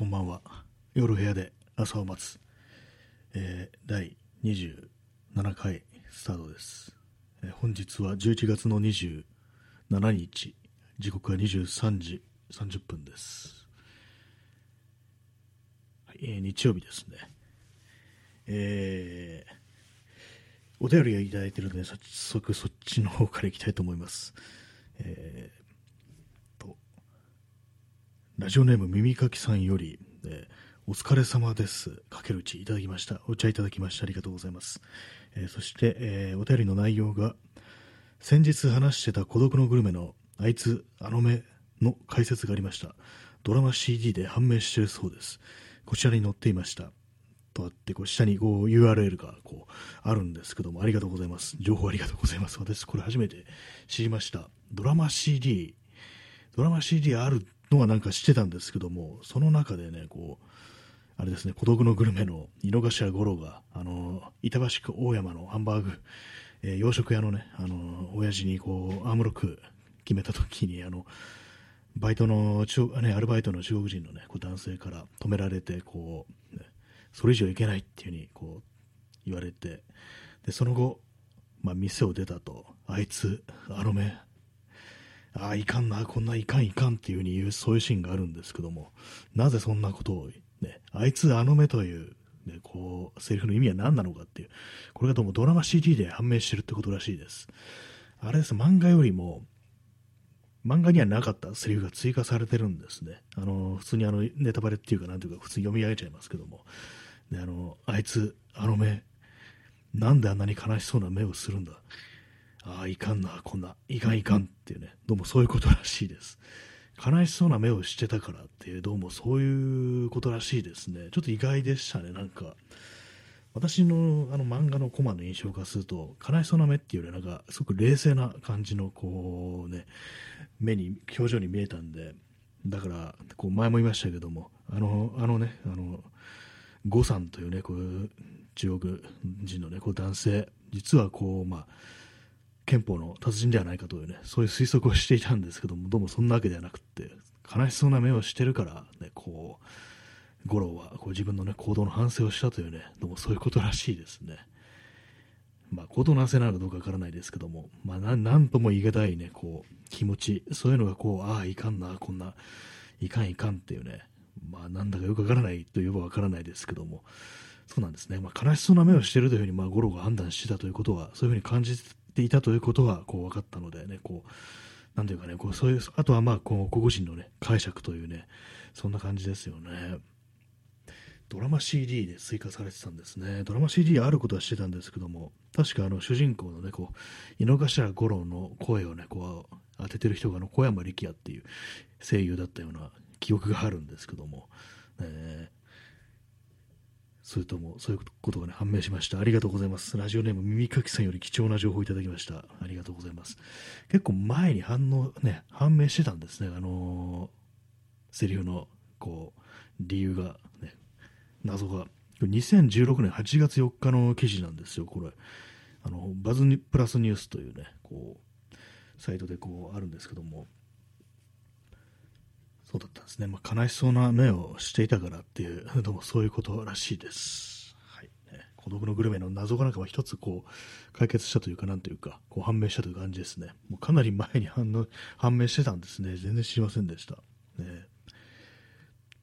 こんばんは。夜部屋で朝を待つ、えー、第27回スタートです、えー、本日は11月の27日、時刻は23時30分です。はいえー、日曜日ですね。えー、お便りをいただいているので、早速そっちの方からいきたいと思います。えー、ラジオネーム耳かきさんより、えー、お疲れ様です。かけるうちいただきました。お茶いただきました。ありがとうございます。えー、そして、えー、お便りの内容が、先日話してた孤独のグルメのあいつ、あの目の解説がありました。ドラマ CD で判明してるそうです。こちらに載っていました。とあって、こう下にこう URL がこうあるんですけども、ありがとうございます。情報ありがとうございます。私、これ初めて知りました。ドラマ CD、ドラマ CD あるのはなんか知ってたんですけども、その中でね、こう、あれですね、孤独のグルメの井の頭五郎が、あの、板橋区大山のハンバーグ、えー、洋食屋のね、あの、親父にこう、アームロック決めた時に、あの、バイトの中、ね、アルバイトの中国人のね、こう男性から止められて、こう、ね、それ以上いけないっていうふうに、こう、言われて、で、その後、まあ、店を出たと、あいつ、あの目、ああ、いかんな、こんないかんいかんっていうふうに言う、そういうシーンがあるんですけども、なぜそんなことを、ね、あいつ、あの目という、ね、こう、セリフの意味は何なのかっていう、これがどうもドラマ CD で判明してるってことらしいです。あれです、漫画よりも、漫画にはなかったセリフが追加されてるんですね。あの、普通にあの、ネタバレっていうか、なんていうか、普通に読み上げちゃいますけども、で、あの、あいつ、あの目、なんであんなに悲しそうな目をするんだ？ああ、いかんな、こんな、いかんいかんっていうね、どうもそういうことらしいです。悲しそうな目をしてたからっていう、どうもそういうことらしいですね。ちょっと意外でしたね、なんか。私のあの漫画のコマの印象化すると、悲しそうな目っていうよりなんか、すごく冷静な感じの、こうね、目に、表情に見えたんで、だから、こう前も言いましたけども、あの、あのね、あの、呉さんというね、こう、中国人のね、こう男性、実はこう、まあ、憲法の達人ではないかというね、そういう推測をしていたんですけども、どうもそんなわけではなくて、悲しそうな目をしてるから、ね、こう、五郎はこう自分の、ね、行動の反省をしたというね、どうもそういうことらしいですね。まあ、行動の反省なのかどうかわからないですけども、まあ、なんとも言い難いね、こう、気持ち、そういうのがこう、ああ、いかんな、こんな、いかんいかんっていうね、まあ、なんだかよくわからないといえばわからないですけども、そうなんですね、まあ、悲しそうな目をしているというふうに、まあ、五郎が判断してたということは、そういうふうに感じていたということは、こう、分かったのでね、こう、なんていうかね、こう、そういう、あとはまあ、こう、個々人のね、解釈というね、そんな感じですよね。ドラマ CD で追加されてたんですね。ドラマ CD あることはしてたんですけども、確かあの主人公のね、こう、井の頭五郎の声をね、こう、当ててる人があの小山力也っていう声優だったような記憶があるんですけども、えー、それともそういうことが、ね、判明しました。ありがとうございます。ラジオネーム耳かきさんより貴重な情報をいただきました。ありがとうございます。結構前に反応、ね、判明してたんですね。あのー、セリフの、こう、理由が、ね、謎が。2016年8月4日の記事なんですよ、これ。あの、バズプラスニュースというね、こう、サイトでこうあるんですけども、そうだったんですね。まあ、悲しそうな目をしていたからっていう、どうもそういうことらしいです。はい。ね、孤独のグルメの謎がなんか一つこう、解決したというか、なんというか、こう判明したという感じですね。もうかなり前に反応判明してたんですね。全然知りませんでした。ね。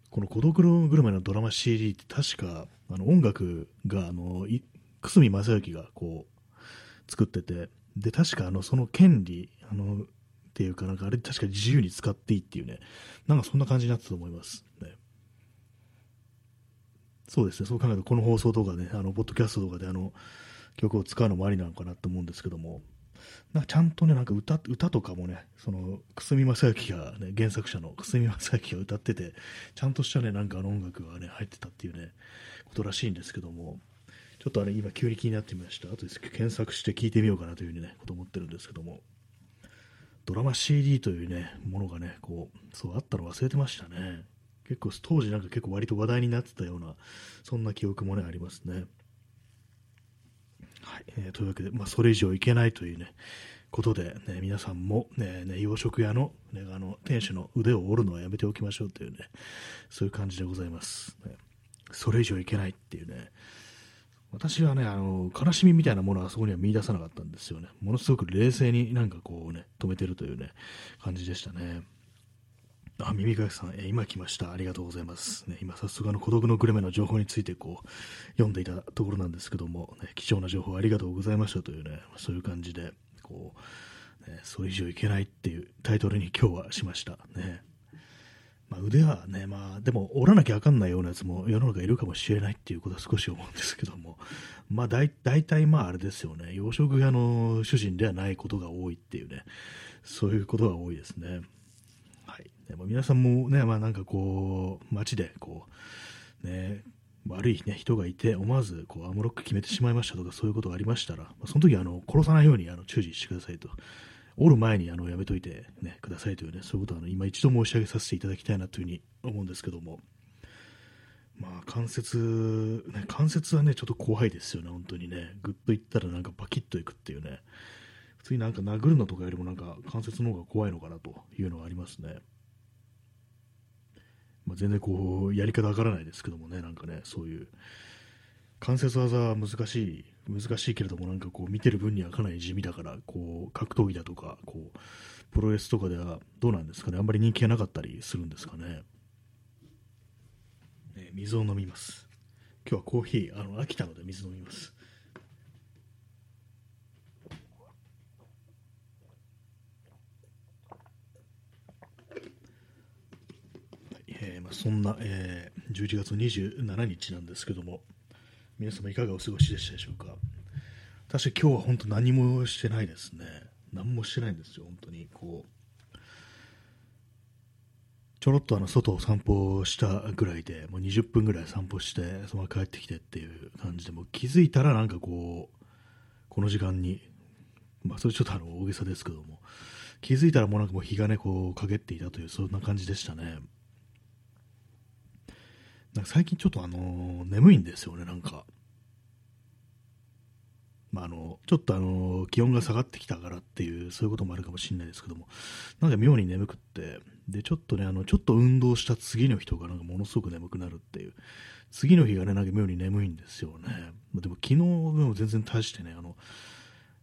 この孤独のグルメのドラマ CD って確か、あの音楽が、あの、久住正幸がこう、作ってて、で、確かあの、その権利、あの、っていうか、なんかあれ確かに自由に使っていいっていうね、なんかそんな感じになったと思います。ね、そうですね、そう考えると、この放送とかね、あの、ポッドキャストとかであの、曲を使うのもありなのかなと思うんですけども、なんかちゃんとね、なんか歌歌とかもね、その、久住正幸がね、原作者の久住正幸が歌ってて、ちゃんとしたね、なんかあの音楽がね、入ってたっていうね、ことらしいんですけども、ちょっとあれ、今急に気になってみました。あとで検索して聞いてみようかなというふうにね、こと思ってるんですけども、ドラマ CD というね、ものがね、こう、そうあったの忘れてましたね。結構、当時なんか結構割と話題になってたような、そんな記憶もね、ありますね。はい、えー、というわけで、まあ、それ以上いけないというね、ことで、ね、皆さんも、ね、ね、洋食屋の,、ね、あの店主の腕を折るのはやめておきましょうというね、そういう感じでございます。ね、それ以上いけないっていうね、私はね、あの、悲しみみたいなものはそこには見出さなかったんですよね。ものすごく冷静になんかこうね、止めてるというね、感じでしたね。あ、耳かきさん、え今来ました。ありがとうございます。ね、今、早速、あの、孤独のグルメの情報について、こう、読んでいたところなんですけども、ね、貴重な情報ありがとうございましたというね、そういう感じで、こう、ね、それ以上いけないっていうタイトルに今日はしました。ね。まあ、腕はね、まあ、でも、折らなきゃあかんないようなやつも世の中いるかもしれないっていうことは少し思うんですけども、まあ、大体、まあ、あれですよね、洋食屋の主人ではないことが多いっていうね、そういうことが多いですね。はいでも皆さんもね、まあなんかこう、街でこう、ね、悪い、ね、人がいて、思わずこうアムロック決めてしまいましたとか、そういうことがありましたら、まあ、その時はあの殺さないようにあの注意してくださいと。おる前にあのやめといて、ね、くださいというね、そういうことはあの今一度申し上げさせていただきたいなというふうに思うんですけども、まあ関節、ね、関節はね、ちょっと怖いですよね、本当にね。ぐっといったらなんかバキッといくっていうね。普通になんか殴るのとかよりもなんか関節の方が怖いのかなというのはありますね。まあ、全然こうやり方わからないですけどもね、なんかね、そういう関節技は難しい、難しいけれども、なんかこう見てる分にはかなり地味だから、こう格闘技だとか、こうプロレスとかではどうなんですかね、あんまり人気がなかったりするんですかね。ね水を飲みます。今日はコーヒー、あの飽きたので水飲みます。えー、まあ、そんな、えー、11月27日なんですけども、皆様いかがお過ごしでしたでしょうか？確か今日は本当何もしてないですね。何もしてないんですよ、本当に。こう、ちょろっとあの外を散歩したぐらいで、もう20分ぐらい散歩して、そのまま帰ってきてっていう感じで、も気づいたらなんかこう、この時間に、まあそれちょっとあの大げさですけども、気づいたらもうなんかもう日がね、こう陰っていたという、そんな感じでしたね。なんか最近ちょっとあのー、眠いんですよね、なんか。まあ、あのちょっとあの気温が下がってきたからっていうそういうこともあるかもしれないですけども。なんか妙に眠くってでちょっとねあのちょっと運動した次の日とかなんかものすごく眠くなるっていう。次の日がねなんか妙に眠いんですよね。までも昨日でも全然大してねあの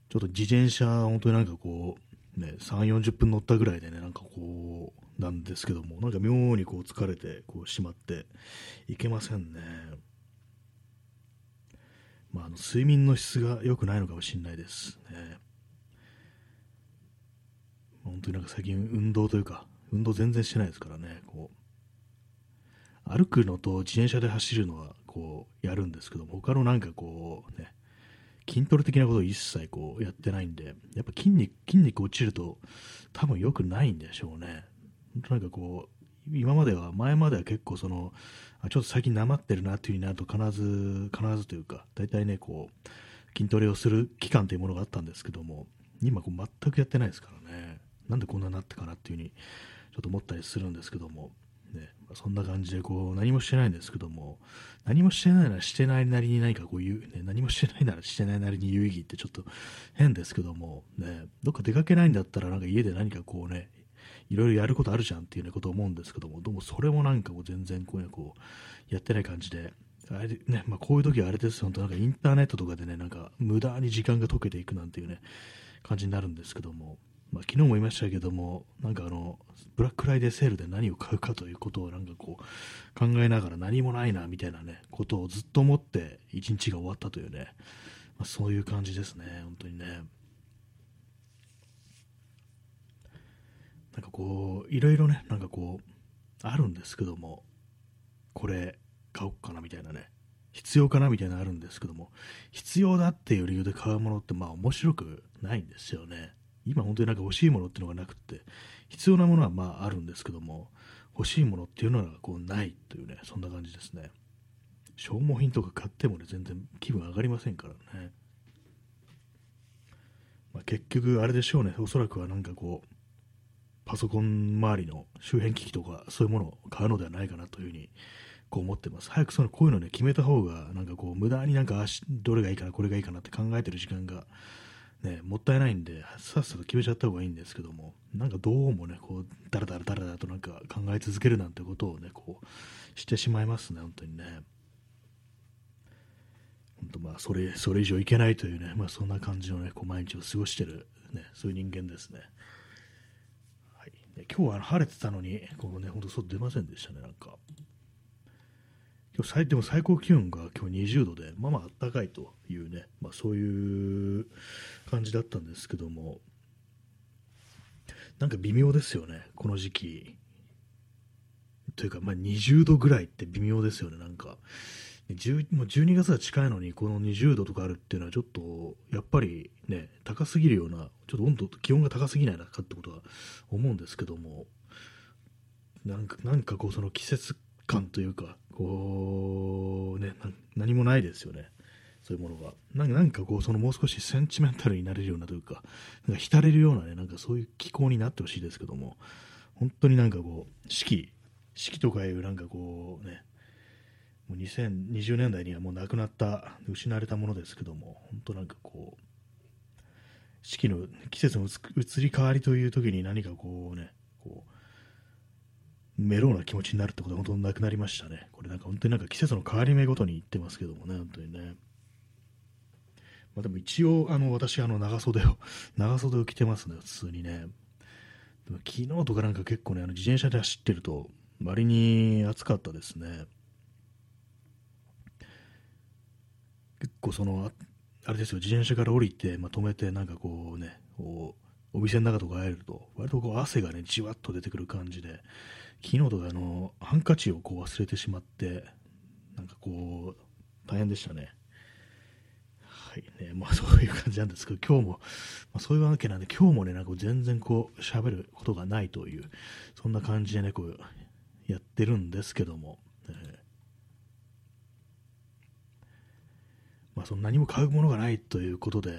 ちょっと自転車本当になんかこうね3 40分乗ったぐらいでねなんかこうなんですけども、なんか妙にこう疲れてこうしまっていけませんね。まあ、あの睡眠の質が良くないのかもしれないですね。本当になんか最近運動というか、運動全然してないですからね、こう、歩くのと自転車で走るのはこうやるんですけども、他のなんかこうね、筋トレ的なことを一切こうやってないんで、やっぱ筋肉、筋肉落ちると多分良くないんでしょうね。なんかこう、今までは、前までは結構その、ちょっと最近なまってるなっていうふうになると必ず、必ずというか、大体ね、こう、筋トレをする期間というものがあったんですけども、今こう全くやってないですからね、なんでこんなになってかなっていうふうに、ちょっと思ったりするんですけども、ね、そんな感じでこう何もしてないんですけども、何もしてないならしてないなりに何かこう言う、ね、何もしてないならしてないなりに有意義ってちょっと変ですけども、ね、どっか出かけないんだったらなんか家で何かこうね、いろいろやることあるじゃんっていう、ね、ことを思うんですけども、どうもそれもなんかこう全然こう,、ね、こうやってない感じで、あれねまあ、こういう時はあれですよ、本当なんかインターネットとかでね、なんか無駄に時間が解けていくなんていうね、感じになるんですけども、まあ、昨日も言いましたけども、なんかあの、ブラックフライデーセールで何を買うかということをなんかこう、考えながら何もないな、みたいなね、ことをずっと思って一日が終わったというね、まあ、そういう感じですね、本当にね。なんかこう、いろいろね、なんかこう、あるんですけども、これ買おうかなみたいなね、必要かなみたいなのあるんですけども、必要だっていう理由で買うものってまあ面白くないんですよね。今本当になんか欲しいものっていうのがなくって、必要なものはまああるんですけども、欲しいものっていうのはこうないというね、そんな感じですね。消耗品とか買ってもね、全然気分上がりませんからね。まあ、結局あれでしょうね、おそらくはなんかこう、パソコン周りの周辺機器とかそういうものを買うのではないかなというふうにこう思ってます。早くそのこういうのね決めた方がなんかこう無駄になんかどれがいいかなこれがいいかなって考えてる時間がね、もったいないんで、さっさと決めちゃった方がいいんですけども、なんかどうもね、こう、だらだらだらだらとなんか考え続けるなんてことをね、こう、してしまいますね、本当にね。本当まあ、それ、それ以上いけないというね、まあそんな感じのね、こう毎日を過ごしてる、ね、そういう人間ですね。今日は晴れてたのに、こうね、本当外出ませんでしたね、なんか。今日最でも最高気温が今日20度で、まあまあ暖かいというね、まあ、そういう感じだったんですけども、なんか微妙ですよね、この時期。というか、まあ、20度ぐらいって微妙ですよね、なんか。10もう12月が近いのに、この20度とかあるっていうのは、ちょっと、やっぱりね、高すぎるような、ちょっと温度、気温が高すぎないのかってことは思うんですけども、なんか、なんかこう、その季節感というか、こう、ね、何もないですよね。そういうものが。なんかこう、そのもう少しセンチメンタルになれるようなというか、なんか浸れるようなね、なんかそういう気候になってほしいですけども、本当になんかこう、四季、四季とかいうなんかこうね、もう2020年代にはもうなくなった、失われたものですけども、本当なんかこう、四季の季節の移り変わりという時に何かこうね、こう、メローな気持ちになるってことは本当になくなりましたね。これなんか本当になんか季節の変わり目ごとに言ってますけどもね、本当にね。まあ、でも一応、あの、私、あの、長袖を、長袖を着てますね、普通にね。でも昨日とかなんか結構ね、あの自転車で走ってると、割に暑かったですね。結構その、あれですよ、自転車から降りて、まあ、止めて、なんかこうね、こうお店の中とか入ると、割とこう汗がね、じわっと出てくる感じで、昨日とかあのハンカチをこう忘れてしまってなんかこう大変でしたね。はいねまあ、そういう感じなんですけど今日も、まあ、そういうわけなんで今日もねなんか全然こう喋ることがないというそんな感じでねこうやってるんですけども、えーまあ、その何も買うものがないということで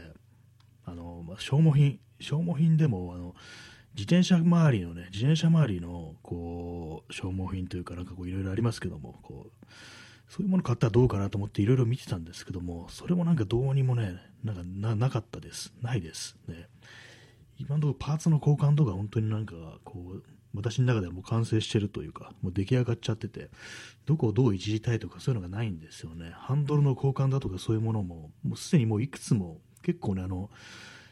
あの、まあ、消耗品消耗品でもあの自転車周りのね、自転車周りの、こう、消耗品というか、なんかこう、いろいろありますけども、こう、そういうもの買ったらどうかなと思っていろいろ見てたんですけども、それもなんかどうにもね、なんかななかったです。ないです。ね。今のところパーツの交換とか本当になんか、こう、私の中ではもう完成してるというか、もう出来上がっちゃってて、どこをどういじりたいとかそういうのがないんですよね。ハンドルの交換だとかそういうものも、もうすでにもういくつも、結構ね、あの、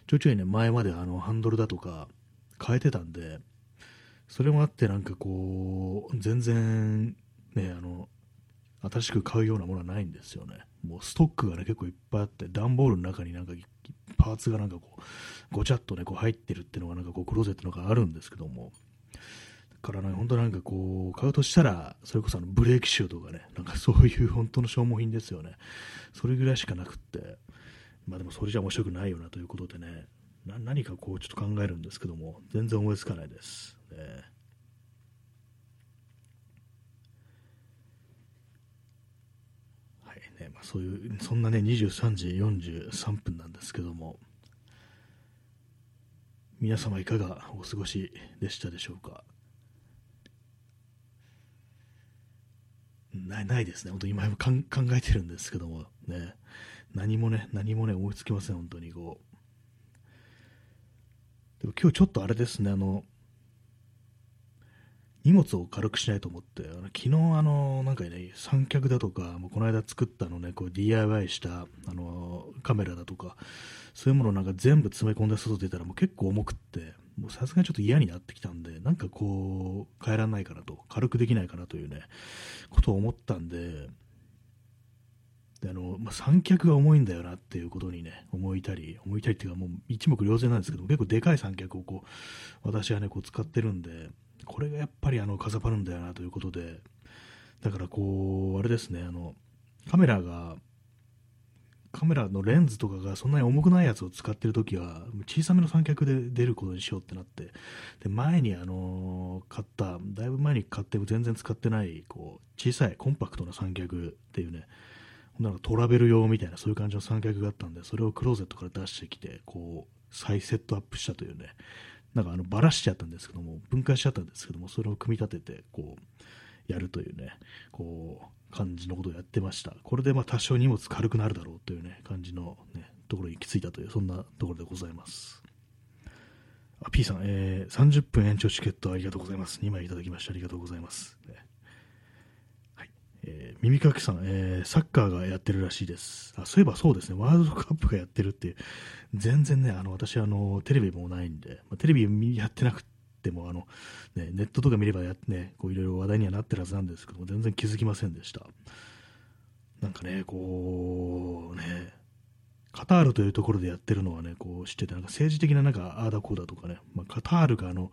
ちょいちょいね、前まであの、ハンドルだとか、変えてたんで、それもあってなんかこう、全然ね、あの、新しく買うようなものはないんですよね。もうストックがね、結構いっぱいあって、段ボールの中になんかパーツがなんかこう、ごちゃっとね、こう入ってるっていうのがなんかこう、クローゼットの中あるんですけども、だからね、本当なんかこう、買うとしたら、それこそあのブレーキシューとかね、なんかそういう本当の消耗品ですよね。それぐらいしかなくって、まあでもそれじゃ面白くないよなということでね、何かこうちょっと考えるんですけども全然思いつかないです、ね、はい。ねまあ、そういうそんなね23時43分なんですけども。皆様いかがお過ごしでしたでしょうか？ないないですね、本当に今考えてるんですけども、ね、何もね、何もね、思いつきません、本当にこう。でも今日ちょっとあれですね、あの、荷物を軽くしないと思って、あの昨日あの、なんかね、三脚だとか、もうこの間作ったのね、こう DIY したあのカメラだとか、そういうものをなんか全部詰め込んで外出たらもう結構重くって、もうさすがにちょっと嫌になってきたんで、なんかこう、変えらないかなと、軽くできないかなというね、ことを思ったんで、であのまあ、三脚が重いんだよなっていうことにね、思いたり、思いたりっていうか、もう一目瞭然なんですけど、結構でかい三脚をこう、私はね、こう使ってるんで、これがやっぱりあの、かさばるんだよなということで、だからこう、あれですね、あの、カメラが、カメラのレンズとかがそんなに重くないやつを使ってるときは、小さめの三脚で出ることにしようってなって、で、前にあの、買った、だいぶ前に買って全然使ってない、こう、小さいコンパクトな三脚っていうね、なんかトラベル用みたいなそういう感じの三脚があったんでそれをクローゼットから出してきてこう再セットアップしたというね。なんかあのバラしちゃったんですけども分解しちゃったんですけどもそれを組み立ててこうやるというね。こう感じのことをやってましたこれでまあ多少荷物軽くなるだろうというね感じのねところに行き着いたという、そんなところでございます。あ、P さん、えー、30分延長チケットありがとうございます。2枚いただきましてありがとうございます。ねはいえー、耳かきさん、えー、サッカーがやってるらしいです。あそういえばそうですね、ワールドカップがやってるっていう、全然ね、あの私あの、テレビもないんで、まあ、テレビやってなくてもあの、ね、ネットとか見ればや、ね、こういろいろ話題にはなってるはずなんですけども、全然気づきませんでした。なんかね、こう、ね、カタールというところでやってるのはね、こう知ってて、なんか政治的ななんかああだこうだとかね、まあ、カタールがあの、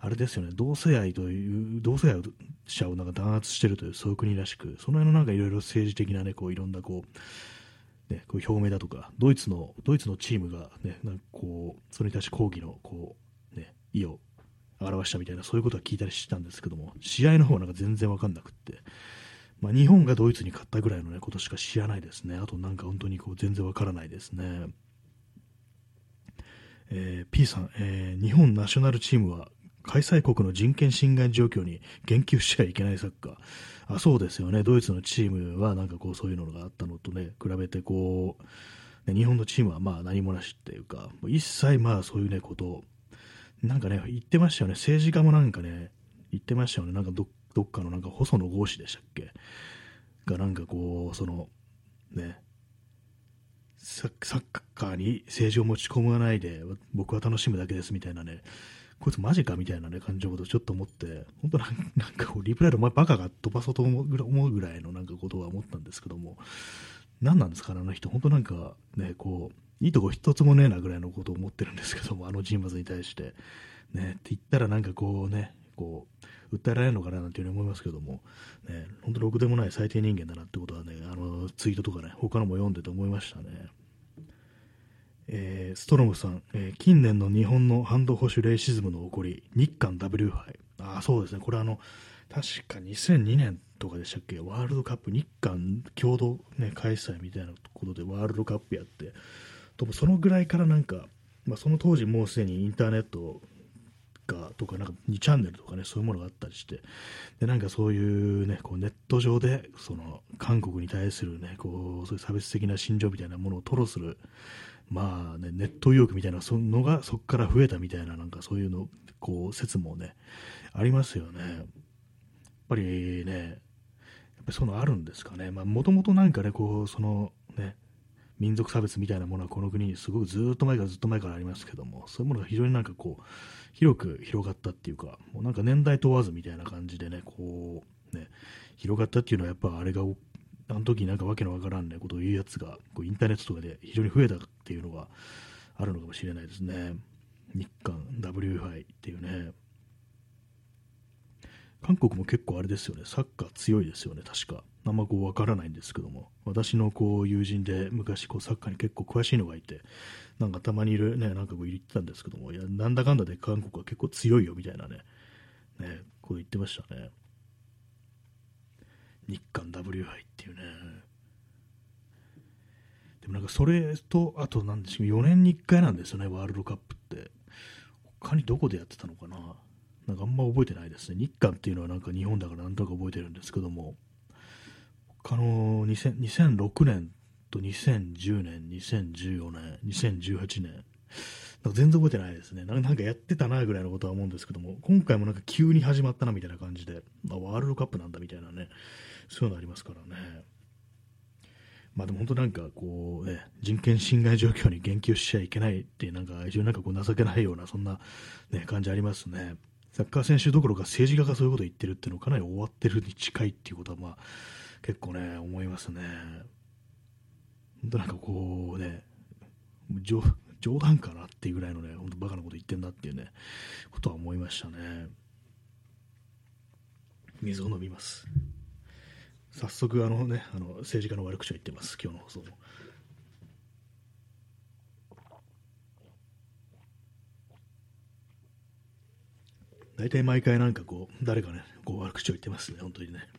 あれですよね、同性愛という、同性愛者をなんか弾圧してるという、そういう国らしく、その辺のなんかいろいろ政治的なね、こういろんなこう、ね、こう表明だとか、ドイツの、ドイツのチームがね、なんかこう、それに対して抗議の、こう、ね、意を表したみたいな、そういうことは聞いたりしてたんですけども、試合の方はなんか全然わかんなくって、まあ、日本がドイツに勝ったぐらいの、ね、ことしか知らないですね。あとなんか本当にこう全然わからないですね。えー、P さん、えー、日本ナショナルチームは開催国の人権侵害状況に言及しちゃいけないサッカー。あそうですよね。ドイツのチームはなんかこうそういうのがあったのとね、比べてこう、日本のチームはまあ何もなしっていうか、一切まあそういうね、ことを、なんかね、言ってましたよね。政治家もなんかね、言ってましたよね。なんかどっかのなんか細野豪志でしたっけ？がなんかこう、その、ね、サッカーに政治を持ち込まないで、僕は楽しむだけですみたいなね、こいつマジかみたいなね、感情のことをちょっと思って、本当なんかこう、リプライでお前バカが飛ばそうと思うぐらいのなんかことは思ったんですけども、何なんですかね、あの人、本当なんかね、こう、いいとこ一つもねえなぐらいのことを思ってるんですけども、あの人物に対して。ね、って言ったらなんかこうね、こう、訴えられるのかななんていうふうに思いますけども、ね、本当ろくでもない最低人間だなってことはね、あのツイートとかね、他のも読んでて思いましたね。えー、ストロムさん、えー、近年の日本のハンド保守レイシズムの起こり、日韓 W 杯。ああそうですね、これあの、確か2002年とかでしたっけ、ワールドカップ、日韓共同、ね、開催みたいなことでワールドカップやって、とそのぐらいからなんか、まあ、その当時もうすでにインターネットカとかなんか2チャンネルとかねそういうものがあったりしてでなんかそういうねこうネット上でその韓国に対するねこうそういう差別的な心情みたいなものを吐露するまあねネット意欲みたいなそのがそこから増えたみたいななんかそういうのこう説もねありますよね。やっぱりねやっぱそういうのあるんですかね。もともとなんかねこうそのね民族差別みたいなものはこの国にすごくずっと前からずっと前からありますけどもそういうものが非常になんかこう広く広がったっていうか、もうなんか年代問わずみたいな感じでね、こう、ね、広がったっていうのはやっぱあれが、あの時なんかわけのわからんねことを言うやつが、こうインターネットとかで非常に増えたっていうのがあるのかもしれないですね。日韓 W 杯っていうね。韓国も結構あれですよね、サッカー強いですよね、確か。あんまこう分からないんですけども、私のこう友人で昔こうサッカーに結構詳しいのがいて、なんかたまにいる、ね、なんかこう言ってたんですけども、いや、なんだかんだで韓国は結構強いよみたいなね、ね、こう言ってましたね。日韓 W 杯っていうね。でもなんかそれと、あとなんでしょう、4年に1回なんですよね、ワールドカップって。他にどこでやってたのかななんかあんま覚えてないですね。日韓っていうのはなんか日本だからなんとか覚えてるんですけども、他の2006年と2010年、2014年、2018年、なんか全然覚えてないですねな。んかやってたなぐらいのことは思うんですけども、今回もなんか急に始まったなみたいな感じで、あ、ワールドカップなんだみたいなね、そういうのありますからね。まあでも本当なんかこうね、人権侵害状況に言及しちゃいけないっていう、なんか非常になんかこう情けないような、そんな、ね、感じありますね。サッカー選手どころか政治家がそういうことを言ってるっていうのはかなり終わってるに近いっていうことは、まあ、結構ね、思いますね。本当なんかこうね、冗談かなっていうぐらいのね、本当バカなこと言ってんだっていうね、ことは思いましたね。水を飲みます。早速、あのね、あの政治家の悪口を言ってます、今日の放送も。大体毎回なんかこう、誰かね、こう悪口を言ってますね、本当にね。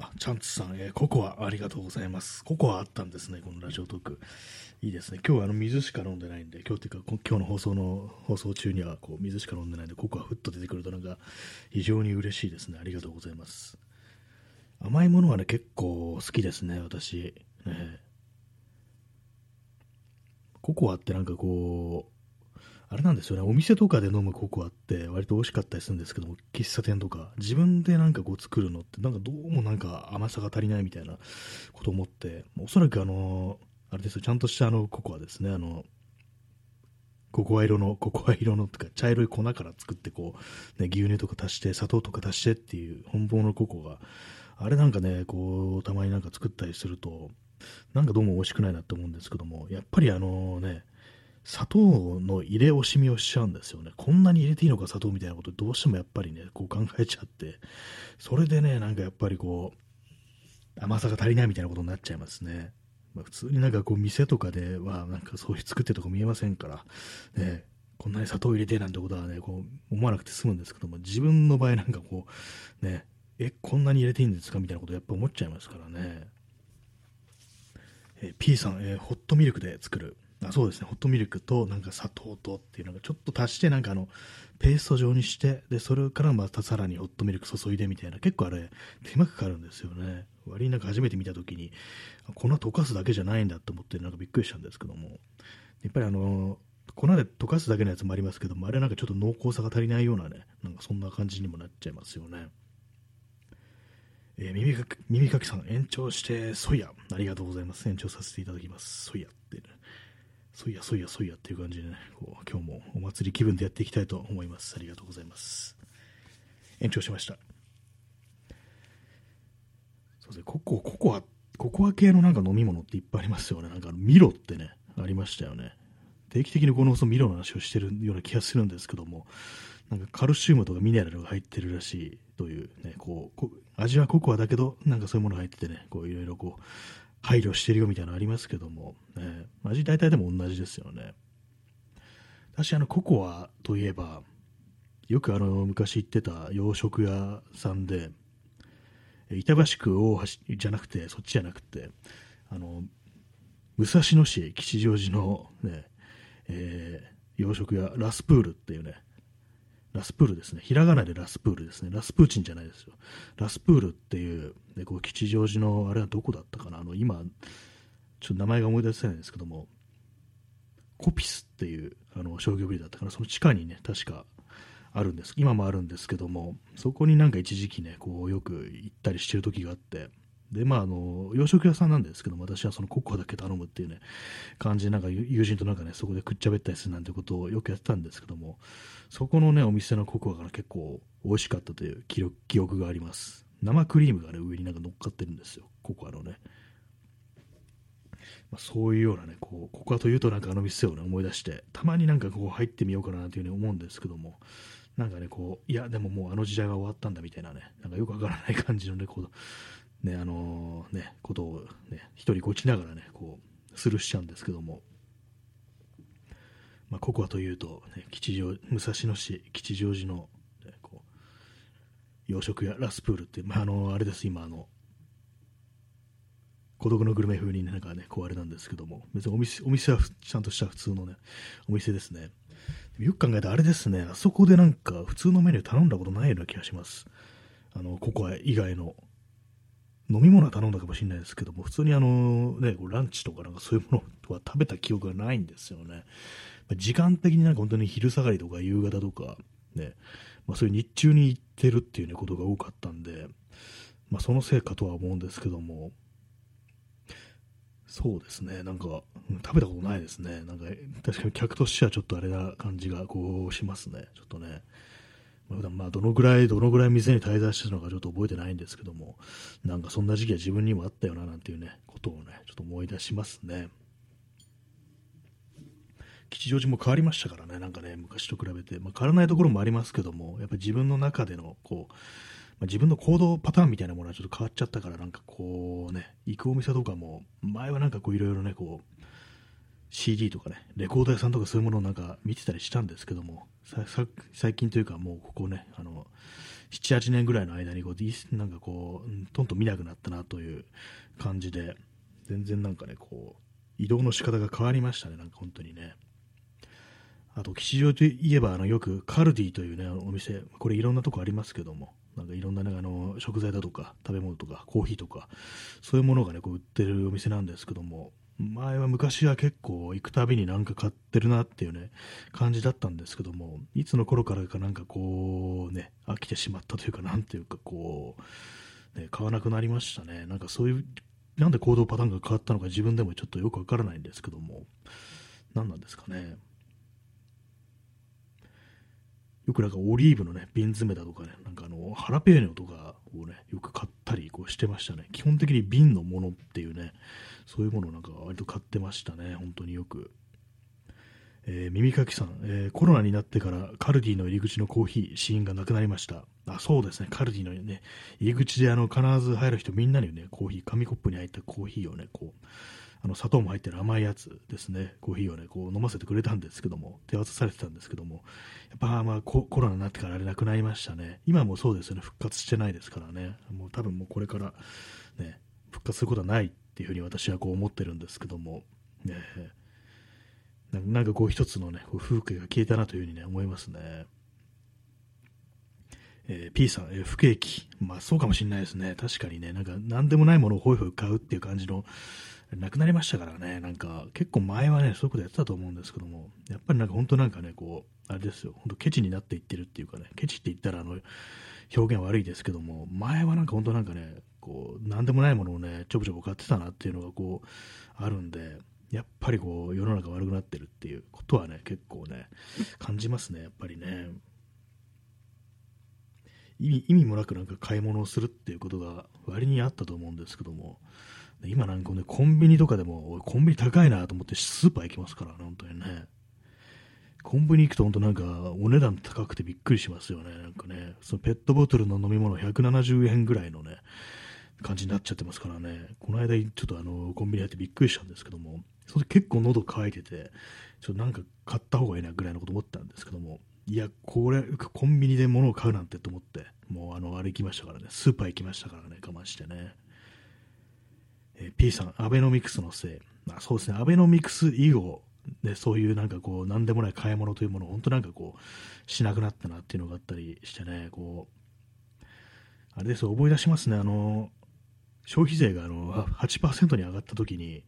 あ、チャンツさん、えー、ココアありがとうございます。ココアあったんですね、このラジオトーク。いいですね。今日はあの水しか飲んでないんで、今日っていうか、今日の放送の放送中にはこう水しか飲んでないんで、ココアふっと出てくるとなんか非常に嬉しいですね。ありがとうございます。甘いものはね、結構好きですね、私。ね、ココアってなんかこう、あれなんですよね、お店とかで飲むココアって割と美味しかったりするんですけども、喫茶店とか、自分でなんかこう作るのって、なんかどうもなんか甘さが足りないみたいなこと思って、おそらくあの、あれですよ、ちゃんとしたあのココアですね、あの、ココア色の、ココア色のとか、茶色い粉から作って、こう、ね、牛乳とか足して、砂糖とか足してっていう本物のココアが、あれなんかね、こう、たまになんか作ったりすると、なんかどうも美味しくないなって思うんですけども、やっぱりあのね、砂糖の入れ惜しみをしちゃうんですよね。こんなに入れていいのか砂糖みたいなことどうしてもやっぱりね、こう考えちゃって、それでね、なんかやっぱりこう、甘さが足りないみたいなことになっちゃいますね。まあ、普通になんかこう店とかではなんかそういう作ってるとこ見えませんから、ね、こんなに砂糖入れてなんてことはね、こう思わなくて済むんですけども、自分の場合なんかこう、ね、え、こんなに入れていいんですかみたいなことやっぱ思っちゃいますからね。え P さん、えー、ホットミルクで作る。あそうですね、ホットミルクとなんか砂糖とっていうのがちょっと足してなんかあのペースト状にしてでそれからまたさらにホットミルク注いでみたいな結構あれ手間かかるんですよね割になんか初めて見た時に粉溶かすだけじゃないんだと思ってなんかびっくりしたんですけどもやっぱりあの粉で溶かすだけのやつもありますけどもあれなんかちょっと濃厚さが足りないようなねなんかそんな感じにもなっちゃいますよねえー、耳かき、耳かきさん、延長して、ソイヤ。ありがとうございます。延長させていただきます。ソイヤって、ね、ソイヤ、ソイヤ、ソイヤっていう感じでね、こう今日もお祭り気分でやっていきたいと思います。ありがとうございます。延長しました。そうですね、ココ、ココア、ココア系のなんか飲み物っていっぱいありますよね。なんかミロってね、ありましたよね。定期的にこの放送ミロの話をしてるような気がするんですけども、なんかカルシウムとかミネラルが入ってるらしいというね、こう、味はココアだけど、なんかそういうものが入っててね、こういろいろこう、配慮してるよみたいなのありますけども、ね、味大体でも同じですよね。私、あの、ココアといえば、よくあの、昔行ってた洋食屋さんで、板橋区大橋じゃなくて、そっちじゃなくて、あの、武蔵野市吉祥寺のね、えー、洋食屋ラスプールっていうね、ラスプールですね。ひらがなでラスプールですね。ラスプーチンじゃないですよ。ラスプールっていう、ね、こう吉祥寺の、あれはどこだったかな。あの、今、ちょっと名前が思い出せないんですけども、コピスっていうあの商業ビルだったかな。その地下にね、確かあるんです。今もあるんですけども、そこになんか一時期ね、こうよく行ったりしてる時があって、で、まあ、あの、洋食屋さんなんですけども、私はそのココアだけ頼むっていうね、感じで、なんか友人となんかね、そこでくっちゃべったりするなんてことをよくやってたんですけども、そこのね、お店のココアが結構美味しかったという記憶があります。生クリームがね、上になんか乗っかってるんですよ、ココアのね。まあ、そういうようなね、こう、ココアというとなんかあの店をね、思い出して、たまになんかこう入ってみようかなというふうに思うんですけども、なんかね、こう、いや、でももうあの時代が終わったんだみたいなね、なんかよくわからない感じのね、こう、ね、あのー、ね、ことをね、一人ごちながらね、こう、スルーしちゃうんですけども、まあ、ココアというと、ね、吉祥、武蔵野市吉祥寺の、ね、こう、洋食屋ラスプールって、まあ、あの、あれです、今、あの、孤独のグルメ風になんかね、こうあれなんですけども、別にお店お店はちゃんとした普通のね、お店ですね。よく考えたらあれですね、あそこでなんか普通のメニュー頼んだことないような気がします。あの、ココア以外の飲み物は頼んだかもしれないですけども、普通にあの、ね、ランチとかなんかそういうものは食べた記憶がないんですよね。時間的になんか本当に昼下がりとか夕方とか、ね、まあ、そういう日中に行ってるっていう、ね、ことが多かったんで、まあ、そのせいかとは思うんですけども、そうですね、なんか、食べたことないですね。なんか、確かに客としてはちょっとあれな感じがこうしますね。ちょっとね。まあどのぐらい、どのぐらい店に滞在してたのかちょっと覚えてないんですけども、なんかそんな時期は自分にもあったよななんていうね、ことをね、ちょっと思い出しますね。吉祥寺も変わりましたからね、なんかね、昔と比べて、まあ、変わらないところもありますけども、やっぱり自分の中での、こう、まあ、自分の行動パターンみたいなものはちょっと変わっちゃったから、なんかこうね、行くお店とかも、前はなんかこういろいろね、こう、CD とかね、レコード屋さんとかそういうものをなんか見てたりしたんですけども、最近というかもうここね、あの、7、8年ぐらいの間にこう、なんかこう、とんと見なくなったなという感じで、全然なんかね、こう、移動の仕方が変わりましたね、なんか本当にね。あと、吉祥といえば、あの、よくカルディというね、お店、これいろんなとこありますけども、なんかいろんな、ね、あの食材だとか食べ物とかコーヒーとかそういうものがねこう売ってるお店なんですけども前は昔は結構行くたびになんか買ってるなっていうね感じだったんですけどもいつの頃からかなんかこうね飽きてしまったというかなんていうかこう、ね、買わなくなりましたね。なんかそういうなんで行動パターンが変わったのか自分でもちょっとよくわからないんですけども何なんですかね。よくなんかオリーブのね、瓶詰めだとかね、なんかあの、ハラペーニョとかをね、よく買ったりこうしてましたね。基本的に瓶のものっていうね、そういうものをなんか割と買ってましたね、本当によく。えー、耳かきさん、えー、コロナになってからカルディの入り口のコーヒー、シーンがなくなりました。あ、そうですね、カルディのね、入り口であの、必ず入る人みんなにね、コーヒー、紙コップに入ったコーヒーをね、こう、あの砂糖も入ってる甘いやつですね、コーヒーをね、こう飲ませてくれたんですけども、手渡されてたんですけども、やっぱまあコロナになってからあれなくなりましたね。今もそうですよね、復活してないですからね、もう多分もうこれからね、復活することはないっていうふうに私はこう思ってるんですけども、ね、なんかこう一つのね、こう風景が消えたなというふうにね、思いますね。えー、P さん、えー、不景気。まあそうかもしれないですね。確かにね、なんか何でもないものをホイホイ買うっていう感じのなくなりましたからね、なんか結構前はね、そういうことやってたと思うんですけども、やっぱりなんか本当なんかね、こう、あれですよ、本当ケチになっていってるっていうかね、ケチって言ったらあの表現悪いですけども、前はなんか本当なんかね、こう、なんでもないものをね、ちょぼちょぼ買ってたなっていうのがこう、あるんで、やっぱりこう、世の中悪くなってるっていうことはね、結構ね、感じますね、やっぱりね。意味意味もなくなんか買い物をするっていうことが割にあったと思うんですけども、今なんかね、コンビニとかでも、コンビニ高いなと思ってスーパー行きますからね、本当にね。コンビニ行くと本当なんかお値段高くてびっくりしますよね。なんかね、そのペットボトルの飲み物170円ぐらいのね、感じになっちゃってますからね。この間ちょっとあの、コンビニ入ってびっくりしたんですけども、それ結構喉乾いてて、ちょっとなんか買った方がいいなぐらいのこと思ったんですけども、いや、これ、コンビニで物を買うなんてと思って、もうあの、あれ行きましたからね、スーパー行きましたからね、我慢してね。え、P さん、アベノミクスのせい。まあ、そうですね、アベノミクス以後、でそういうなんかこう、なんでもない買い物というものを本当なんかこう、しなくなったなっていうのがあったりしてね、こう、あれです思い出しますね、あの、消費税があの8%に上がった時に、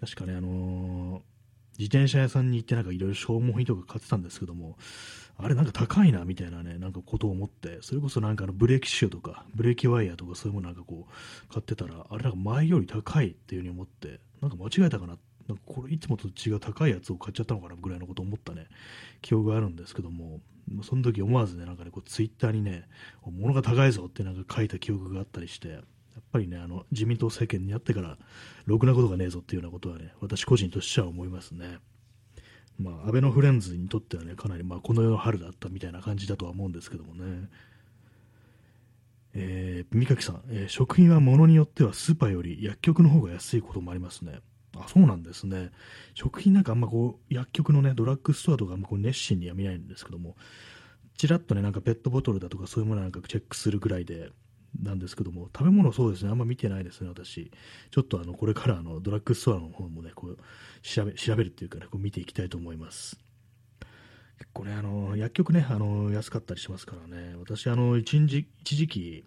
確かね、あの自転車屋さんに行ってなんかいろいろ消耗品とか買ってたんですけども、あれなんか高いなみたいなね、なんかことを思って、それこそなんかあのブレーキシューとか、ブレーキワイヤーとかそういうものなんかこう買ってたら、あれなんか前より高いっていうふうに思って、なんか間違えたかな、なんかこれいつもと違う高いやつを買っちゃったのかなぐらいのこと思ったね、記憶があるんですけども、その時思わずね、なんかね、こうツイッターにね、物が高いぞってなんか書いた記憶があったりして、やっぱりね、あの自民党政権になってから、ろくなことがねえぞっていうようなことはね、私個人としては思いますね。まあ、アベノフレンズにとってはね、かなりまあこの世の春だったみたいな感じだとは思うんですけどもね。えー、三垣さん、えー、食品は物によってはスーパーより薬局の方が安いこともありますね。あ、そうなんですね。食品なんかあんまこう、薬局のね、ドラッグストアとかあんまこう熱心には見ないんですけども、ちらっとね、なんかペットボトルだとかそういうものなんかチェックするぐらいで、なんですけども、食べ物そうですね、あんま見てないですね、私。ちょっとあの、これからあの、ドラッグストアの方もね、こう、調べ、調べるっていうかね、こう見ていきたいと思います。結構ね、あの、薬局ね、あの、安かったりしますからね、私、あの、一日、一時期、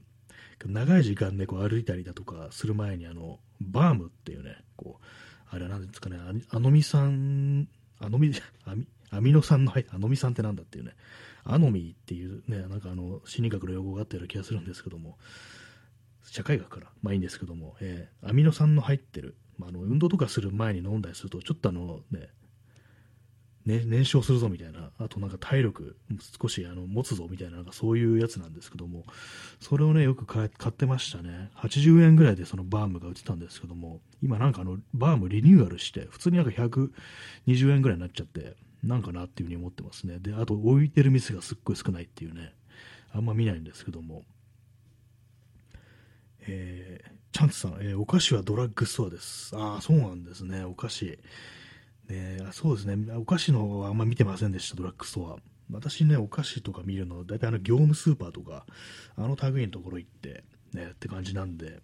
長い時間ね、こう歩いたりだとかする前に、あの、バームっていうね、こう、あれは何ですかね、アノミ酸、アノミ、アミ、アミノ酸の入アノミ酸ってなんだっていうね、アノミーっていうね、なんかあの、心理学の用語があったような気がするんですけども、社会学から、まあいいんですけども、えー、アミノ酸の入ってる、まあ、あの運動とかする前に飲んだりすると、ちょっとあのね、ね、燃焼するぞみたいな、あとなんか体力少しあの持つぞみたいな、なんかそういうやつなんですけども、それをね、よく買ってましたね。80円ぐらいでそのバームが売ってたんですけども、今なんかあのバームリニューアルして、普通になんか120円ぐらいになっちゃって、なんかなっていうふうに思ってますね。で、あと置いてる店がすっごい少ないっていうね、あんま見ないんですけども。えー、チャンツさん、えー、お菓子はドラッグストアです。ああ、そうなんですね、お菓子。ね、そうですね、お菓子のはあんま見てませんでした、ドラッグストア。私ね、お菓子とか見るの、大体あの業務スーパーとか、あの類のところ行って、ね、って感じなんで、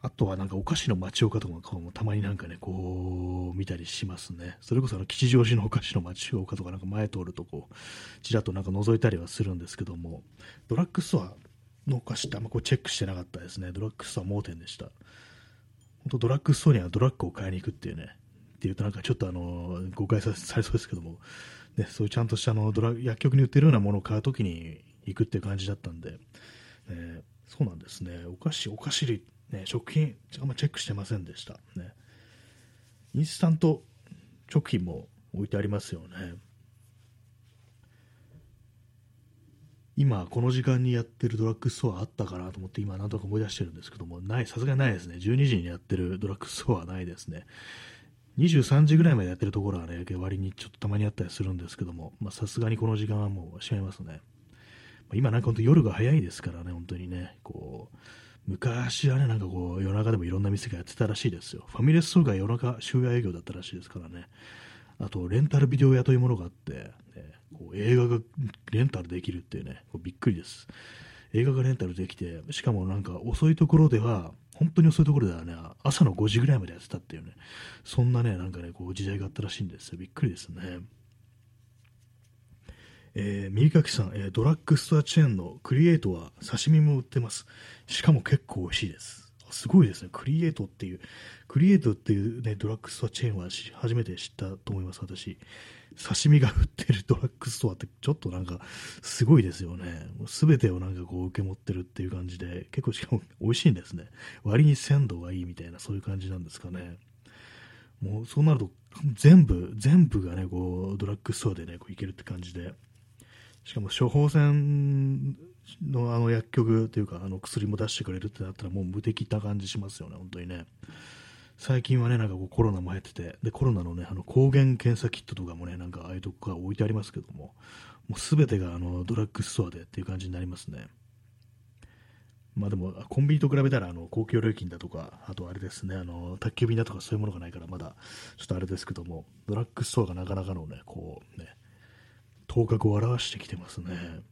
あとはなんかお菓子の町岡とかもたまになんかね、こう見たりしますね。それこそあの吉祥寺のお菓子の町岡とかなんか前通るとこう、ちらっとなんか覗いたりはするんですけども、ドラッグストアのお菓子ってあんまこうチェックしてなかったですね。ドラッグストア盲点でした。本当ドラッグストアにはドラッグを買いに行くっていうね、っていうとなんかちょっとあの、誤解されそうですけども、ね、そういうちゃんとしたあのドラ薬局に売ってるようなものを買うときに行くっていう感じだったんで、えー、そうなんですね。お菓子、お菓子類、ね、食品、あんまチェックしてませんでした。ね。インスタント食品も置いてありますよね。今、この時間にやってるドラッグストアあったかなと思って、今、なんとか思い出してるんですけども、ない、さすがにないですね。12時にやってるドラッグストアはないですね。23時ぐらいまでやってるところはね、割にちょっとたまにあったりするんですけども、さすがにこの時間はもう違いますね。ま、今なんか本当夜が早いですからね、本当にね、こう、昔はね、なんかこう、夜中でもいろんな店がやってたらしいですよ。ファミレスとか夜中終夜営業だったらしいですからね。あと、レンタルビデオ屋というものがあって、ね、こう映画がレンタルできるっていうね、こうびっくりです。映画がレンタルできて、しかもなんか遅いところでは、本当に遅いところではね、朝の5時ぐらいまでやってたっていうね、そんなね、なんかね、こう時代があったらしいんですよ。びっくりですね。えー、右垣さん、えー、ドラッグストアチェーンのクリエイトは刺身も売ってます。しかも結構美味しいです。すごいですね。クリエイトっていう、クリエイトっていうね、ドラッグストアチェーンは初めて知ったと思います、私。刺身が売ってる ドラッグストアってちょっとなんかすごいですよね。すべてをなんかこう受け持ってるっていう感じで、結構しかも美味しいんですね。割に鮮度がいいみたいな、そういう感じなんですかね。もうそうなると全部、全部がね、こうドラッグストアでね、こういけるって感じで、しかも処方箋のあの薬局というか、あの薬も出してくれるってなったら、もう無敵な感じしますよね、本当にね。最近はね、なんかこうコロナも入ってて、で、コロナのね、あの抗原検査キットとかもね、なんかああいうとこが置いてありますけども、もうすべてがあのドラッグストアでっていう感じになりますね。まあでも、コンビニと比べたら、あの、公共料金だとか、あとあれですね、あの、宅急便だとかそういうものがないから、まだ、ちょっとあれですけども、ドラッグストアがなかなかのね、こう、ね、頭角を表してきてますね。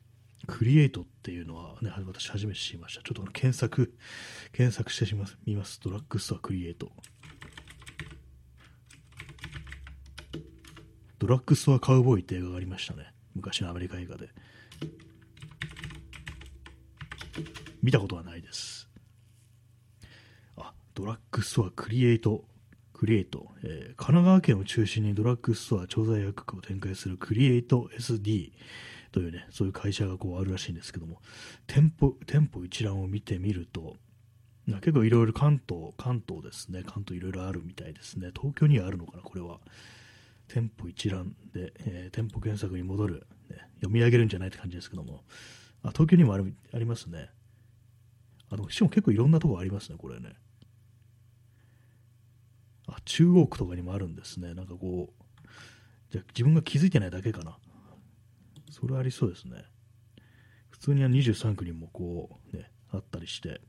クリエイトっていうのはね、私初めて知りました。ちょっと検索、検索してみます。見ます。ドラッグストアクリエイト。ドラッグストアカウボーイって映画がありましたね。昔のアメリカ映画で。見たことはないです。あ、ドラッグストアクリエイトクリエイト、えー、神奈川県を中心にドラッグストア調剤薬局を展開するクリエイト SD というね、そういう会社がこうあるらしいんですけども、店舗、店舗一覧を見てみると、結構いろいろ関東、関東ですね、関東いろいろあるみたいですね。東京にはあるのかな、これは。店舗一覧で、えー、店舗検索に戻る、ね、読み上げるんじゃないって感じですけども、あ東京にもあるありますね。あの、しかも結構いろんなとこありますね、これね。あ、中央区とかにもあるんですね。なんかこう、じゃ自分が気づいてないだけかな。それありそうですね。普通には23区にもこう、ね、あったりして。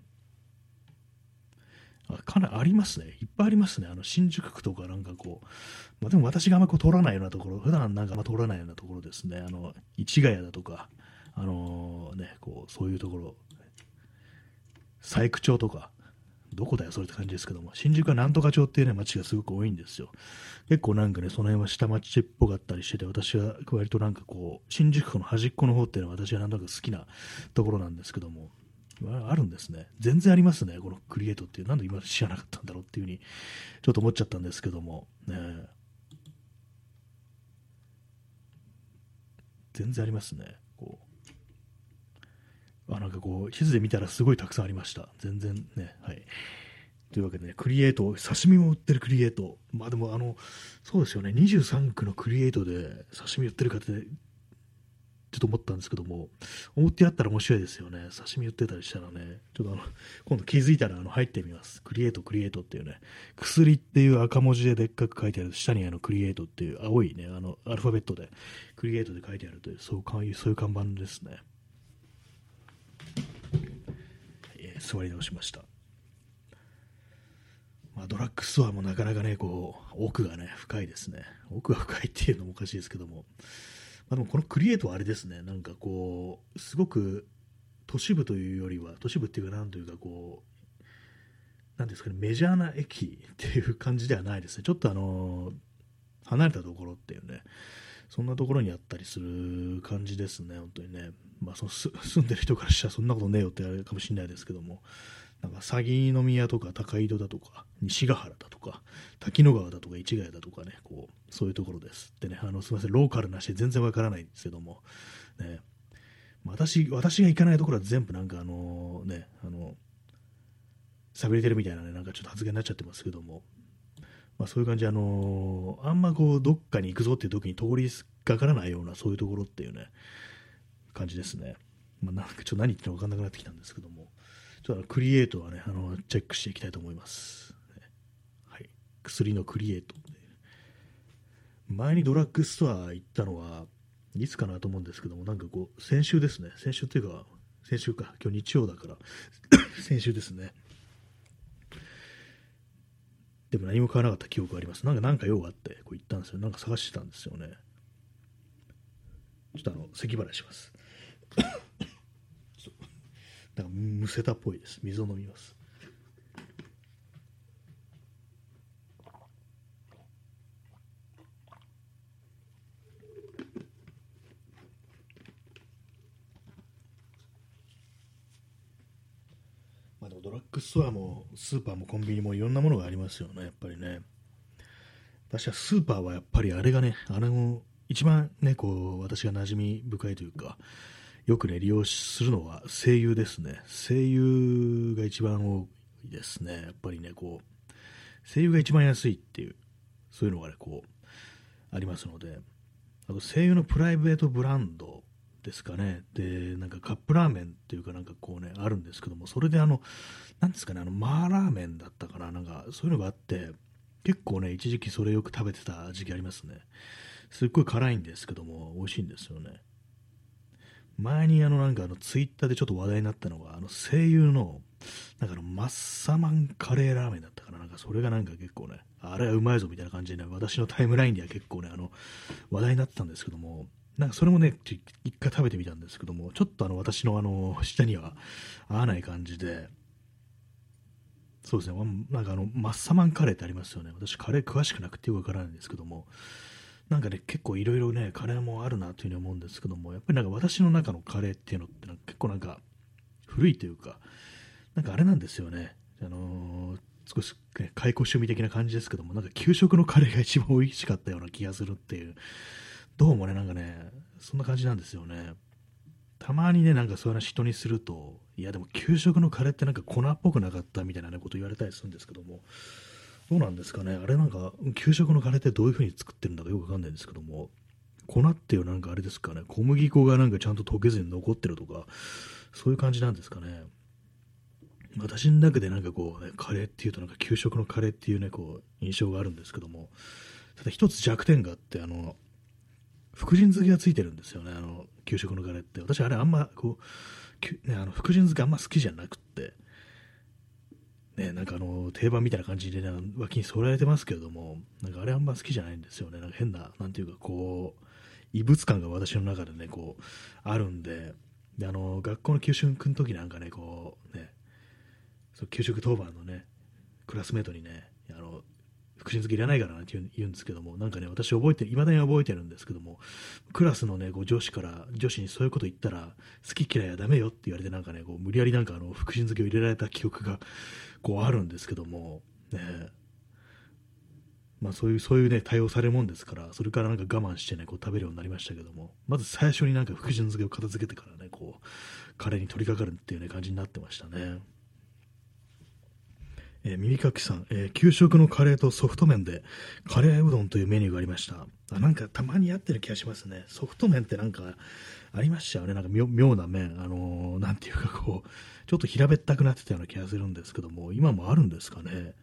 あかなりありますね。いっぱいありますね。あの、新宿区とかなんかこう、まあ、でも私があんまこう通らないようなところ、普段なんかあんま通らないようなところですね。あの、市ヶ谷だとか、あのー、ね、こう、そういうところ、佐伯町とか、どこだよ、それって感じですけども、新宿はなんとか町っていうね、街がすごく多いんですよ。結構なんかね、その辺は下町っぽかったりしてて、私は割となんかこう、新宿区の端っこの方っていうのは私はなんとなく好きなところなんですけども、あるんですね。全然ありますね、このクリエイトっていう。なんで今知らなかったんだろうっていうふうに、ちょっと思っちゃったんですけども、ね全然ありますね。かこう、地図で見たらすごいたくさんありました。全然ね、はい。というわけでね、クリエイト、刺身も売ってるクリエイト。まあでも、あの、そうですよね、23区のクリエイトで刺身売ってるかって、ちょっと思ったんですけども、思ってやったら面白いですよね。刺身売ってたりしたらね、ちょっとあの、今度気づいたらあの入ってみます。クリエイト、クリエイトっていうね、薬っていう赤文字ででっかく書いてある、下にあのクリエイトっていう青いね、あの、アルファベットで、クリエイトで書いてあるという、そういう、そういう看板ですね。座り直しました。まあ、ドラッグストアもなかなかね、こう、奥がね、深いですね。奥が深いっていうのもおかしいですけども。まあ、でもこのクリエイトはあれですね、なんかこう、すごく都市部というよりは、都市部っていうか、なんというかこう、なんですかね、メジャーな駅っていう感じではないですね。ちょっとあの離れたところっていうね、そんなところにあったりする感じですね、本当にね。まあ、その 住んでる人からしたらそんなことねえよってあれかもしれないですけども、なんか鷺宮とか高井戸だとか、西ヶ原だとか、滝野川だとか、市ヶ谷だとかね、こう、そういうところです。ってね、あのすみません、ローカルなしで全然わからないんですけども、ね、私私が行かないところは全部なんかあのね、あの、喋れてるみたいなね、なんかちょっと発言になっちゃってますけども、まあ、そういう感じ、あのー、あんまこう、どっかに行くぞっていう時に通りがからないような、そういうところっていうね、感じですね。まあ、なんかちょっと何言ってるか分かんなくなってきたんですけども、ちょっとクリエイトはね、あの、チェックしていきたいと思います。はい。薬のクリエイト。前にドラッグストア行ったのは、いつかなと思うんですけども、なんかこう、先週ですね。先週っていうか、先週か、今日日曜だから 先週ですね。でも何も買わなかった記憶があります。なんかなんか用があって、こう行ったんですよ。なんか探してたんですよね。ちょっとあの、咳払いします。なんかむせたっぽいです。水を飲みます。ドラッグストアもスーパーもコンビニもいろんなものがありますよね、やっぱりね。私はスーパーはやっぱりあれがね、あれも一番ね、こう、私が馴染み深いというか、よくね、利用するのは声優ですね。声優が一番多いですね。やっぱりね、こう、声優が一番安いっていう、そういうのがね、こう、ありますので、あと声優のプライベートブランドですかね。で、なんかカップラーメンっていうかなんかこうね、あるんですけども、それであの、なんですかね、あの、マーラーメンだったかな、なんかそういうのがあって、結構ね、一時期それよく食べてた時期ありますね。すっごい辛いんですけども、美味しいんですよね。前にあのなんかあのツイッターでちょっと話題になったのが、あの声優の、なんかあのマッサマンカレーラーメンだったかな、なんかそれがなんか結構ね、あれはうまいぞみたいな感じでね、私のタイムラインでは結構ね、あの話題になってたんですけども、なんかそれもね、一回食べてみたんですけども、ちょっとあの私のあの舌には合わない感じで、そうですね、なんかあのマッサマンカレーってありますよね。私カレー詳しくなくてよくわからないんですけども、なんかね、結構いろいろね、カレーもあるなというふうに思うんですけども、やっぱりなんか私の中のカレーっていうのって結構なんか古いというか、なんかあれなんですよね。あのー、少し、ね、解雇趣味的な感じですけども、なんか給食のカレーが一番美味しかったような気がするっていう、どうもね、なんかね、そんな感じなんですよね。たまにね、なんかそういう話人にすると、いやでも給食のカレーってなんか粉っぽくなかったみたいな、ね、こと言われたりするんですけども、どうなんですかね、あれなんか、給食のカレーってどういう風に作ってるんだかよくわかんないんですけども、粉っていうなんかあれですかね、小麦粉がなんかちゃんと溶けずに残ってるとか、そういう感じなんですかね。私の中でなんかこう、ね、カレーっていうとなんか給食のカレーっていうね、こう、印象があるんですけども、ただ一つ弱点があって、あの、福神漬けがついてるんですよね、あの、給食のカレーって。私、あれあんま、こう、ね、あの福神漬けあんま好きじゃなくって、ね、なんかあの、定番みたいな感じで、ね、脇に添えられてますけれども、なんかあれあんま好きじゃないんですよね。なんか変な、なんていうか、こう、異物感が私の中でね、こう、あるんで、で、あの、学校の給食の時なんかね、こう、ね、そ給食当番のね、クラスメートにね、あの、福神漬けいらないからなって言うんですけども、なんかね、私覚えて、いまだに覚えてるんですけども、クラスのね、こう女子から、女子にそういうこと言ったら、好き嫌いはダメよって言われて、なんかね、こう無理やりなんかあの、福神漬けを入れられた記憶が、こうあるんですけども、ね、まあそういう、そういうね、対応されるもんですから、それからなんか我慢してね、こう食べるようになりましたけども、まず最初になんか福神漬けを片付けてからね、こう、カレーに取り掛かるっていうね、感じになってましたね。えー、耳かきさん、えー、給食のカレーとソフト麺でカレーうどんというメニューがありました。あなんかたまにやってる気がしますね。ソフト麺ってなんかありましたよね。なんか妙な麺。あのー、なんていうかこう、ちょっと平べったくなってたような気がするんですけども、今もあるんですかね。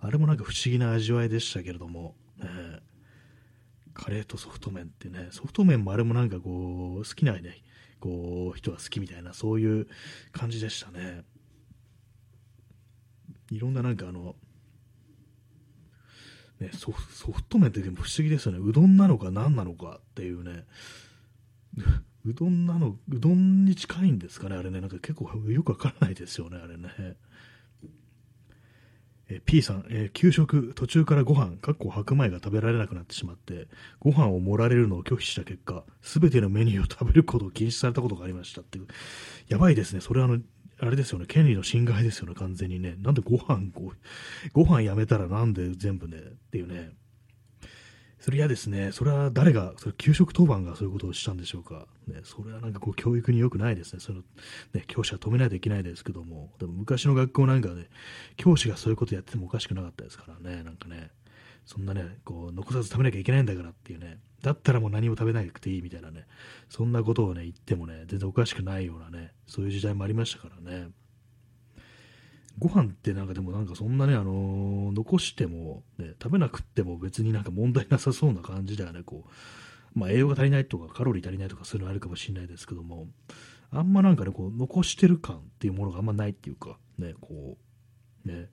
あれもなんか不思議な味わいでしたけれども、ね、カレーとソフト麺ってね、ソフト麺もあれもなんかこう、好きなね、こう、人が好きみたいな、そういう感じでしたね。いろんななんかあの、ね、ソフト麺ってでも不思議ですよね。うどんなのか何なのかっていうね。うどんなの、うどんに近いんですかね、あれね。なんか結構よくわからないですよね、あれね。え P さん、えー給食途中からご飯かっこ白米が食べられなくなってしまってご飯を盛られるのを拒否した結果すべてのメニューを食べることを禁止されたことがありましたっていうやばいですねそれはあのあれですよね。権利の侵害ですよね。完全にね。なんでご飯こうご飯やめたらなんで全部ね。っていうね。それ嫌ですね。それは誰が、それ給食当番がそういうことをしたんでしょうか。ね、それはなんかこう教育に良くないですね。そのね、教師は止めないといけないですけども、でも昔の学校なんかで、教師がそういうことやっててもおかしくなかったですからね、なんかね、そんなね、こう残さず食べなきゃいけないんだからっていうね、だったらもう何も食べなくていいみたいなね、そんなことをね、言ってもね、全然おかしくないようなね、そういう時代もありましたからね。ご飯ってなんかでもなんかそんなね、あのー残しても、ね、食べなくっても別になんか問題なさそうな感じではね、こう、まあ栄養が足りないとかカロリー足りないとかそういうのあるかもしれないですけども、あんまなんかね、こう残してる感っていうものがあんまないっていうか、ね、こう、ね、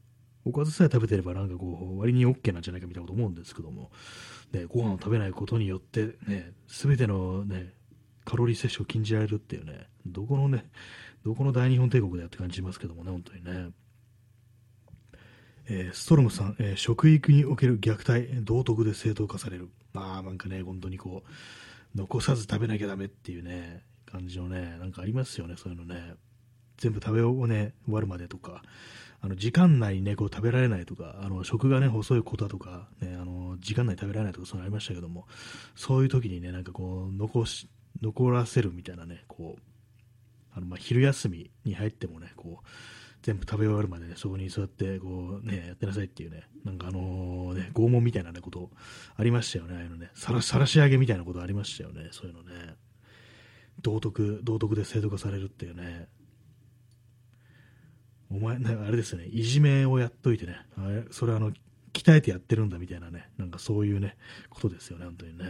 おかずさえ食べてればなんかこう、割に OK なんじゃないかみたいなこと思うんですけども、ね、ご飯を食べないことによってね、すべてのね、カロリー摂取を禁じられるっていうね、どこのね、どこの大日本帝国だよって感じしますけどもね、本当にね。えーストロムさん、えー食育における虐待、道徳で正当化される。まあ、なんかね、本当にこう、残さず食べなきゃダメっていうね、感じのね、なんかありますよね、そういうのね。全部食べをね、終わるまでとか、あの時間内にね、こう食べられないとか、あの食がね、細いことだとか、ね、あの時間内に食べられないとか、そういうのありましたけども、そういう時にね、なんかこう、残し、残らせるみたいなね、こう、あのまあ昼休みに入ってもね、こう、全部食べ終わるまでね、そこに座って、こうね、やってなさいっていうね、なんかあのね、拷問みたいなね、ことありましたよね、あのね、さらさらし上げみたいなことありましたよね、そういうのね。道徳、道徳で制度化されるっていうね。お前、ね、あれですよね、いじめをやっといてね、あれそれあの、鍛えてやってるんだみたいなね、なんかそういうね、ことですよね、本当にね。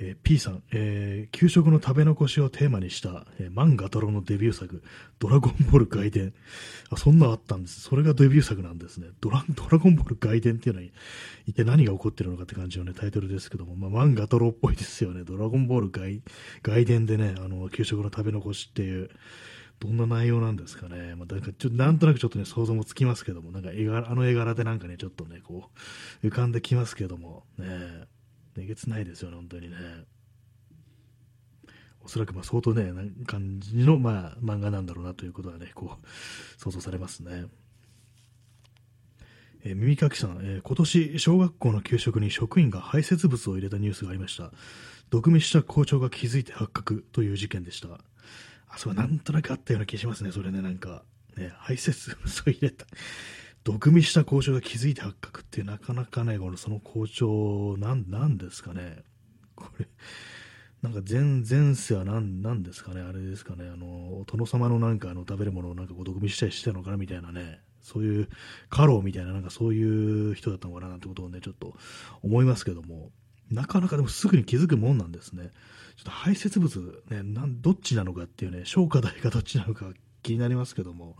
えー P さん、えー給食の食べ残しをテーマにした、えー、漫画太郎のデビュー作、ドラゴンボール外伝。あ、そんなあったんです。それがデビュー作なんですね。ドラ ドラゴンボール外伝っていうのは、一体何が起こってるのかって感じのね、タイトルですけども、まあ、漫画太郎っぽいですよね。ドラゴンボール外外伝でね、あの、給食の食べ残しっていう、どんな内容なんですかね。まあ、なんかちょっとなんとなくちょっとね、想像もつきますけども、なんか絵柄、あの絵柄でなんかね、ちょっとね、こう、浮かんできますけども、ね、えげつないですよね、本当にね。おそらくまあ相当ね、な感じの、まあ、漫画なんだろうなということはね、こう、想像されますね。えー耳かきさん、えー今年、小学校の給食に職員が排泄物を入れたニュースがありました。毒味した校長が気づいて発覚という事件でした。そう、なんとなくあったような気がしますね、それね、なんか。ね、排泄物を入れた。毒味した校長が気づいて発覚っていうなかなかね、このその校長、なん、なんですかね。これ、なんか前、前世は何、なんですかね、あれですかね、あの、殿様のなんかあの食べるものをなんかこう毒味したりしてたのかなみたいなね、そういう、家老みたいな、なんかそういう人だったのかななんてことをね、ちょっと思いますけども、なかなかでもすぐに気づくもんなんですね。ちょっと排泄物、ね、なんどっちなのかっていうね、小か大かどっちなのか気になりますけども、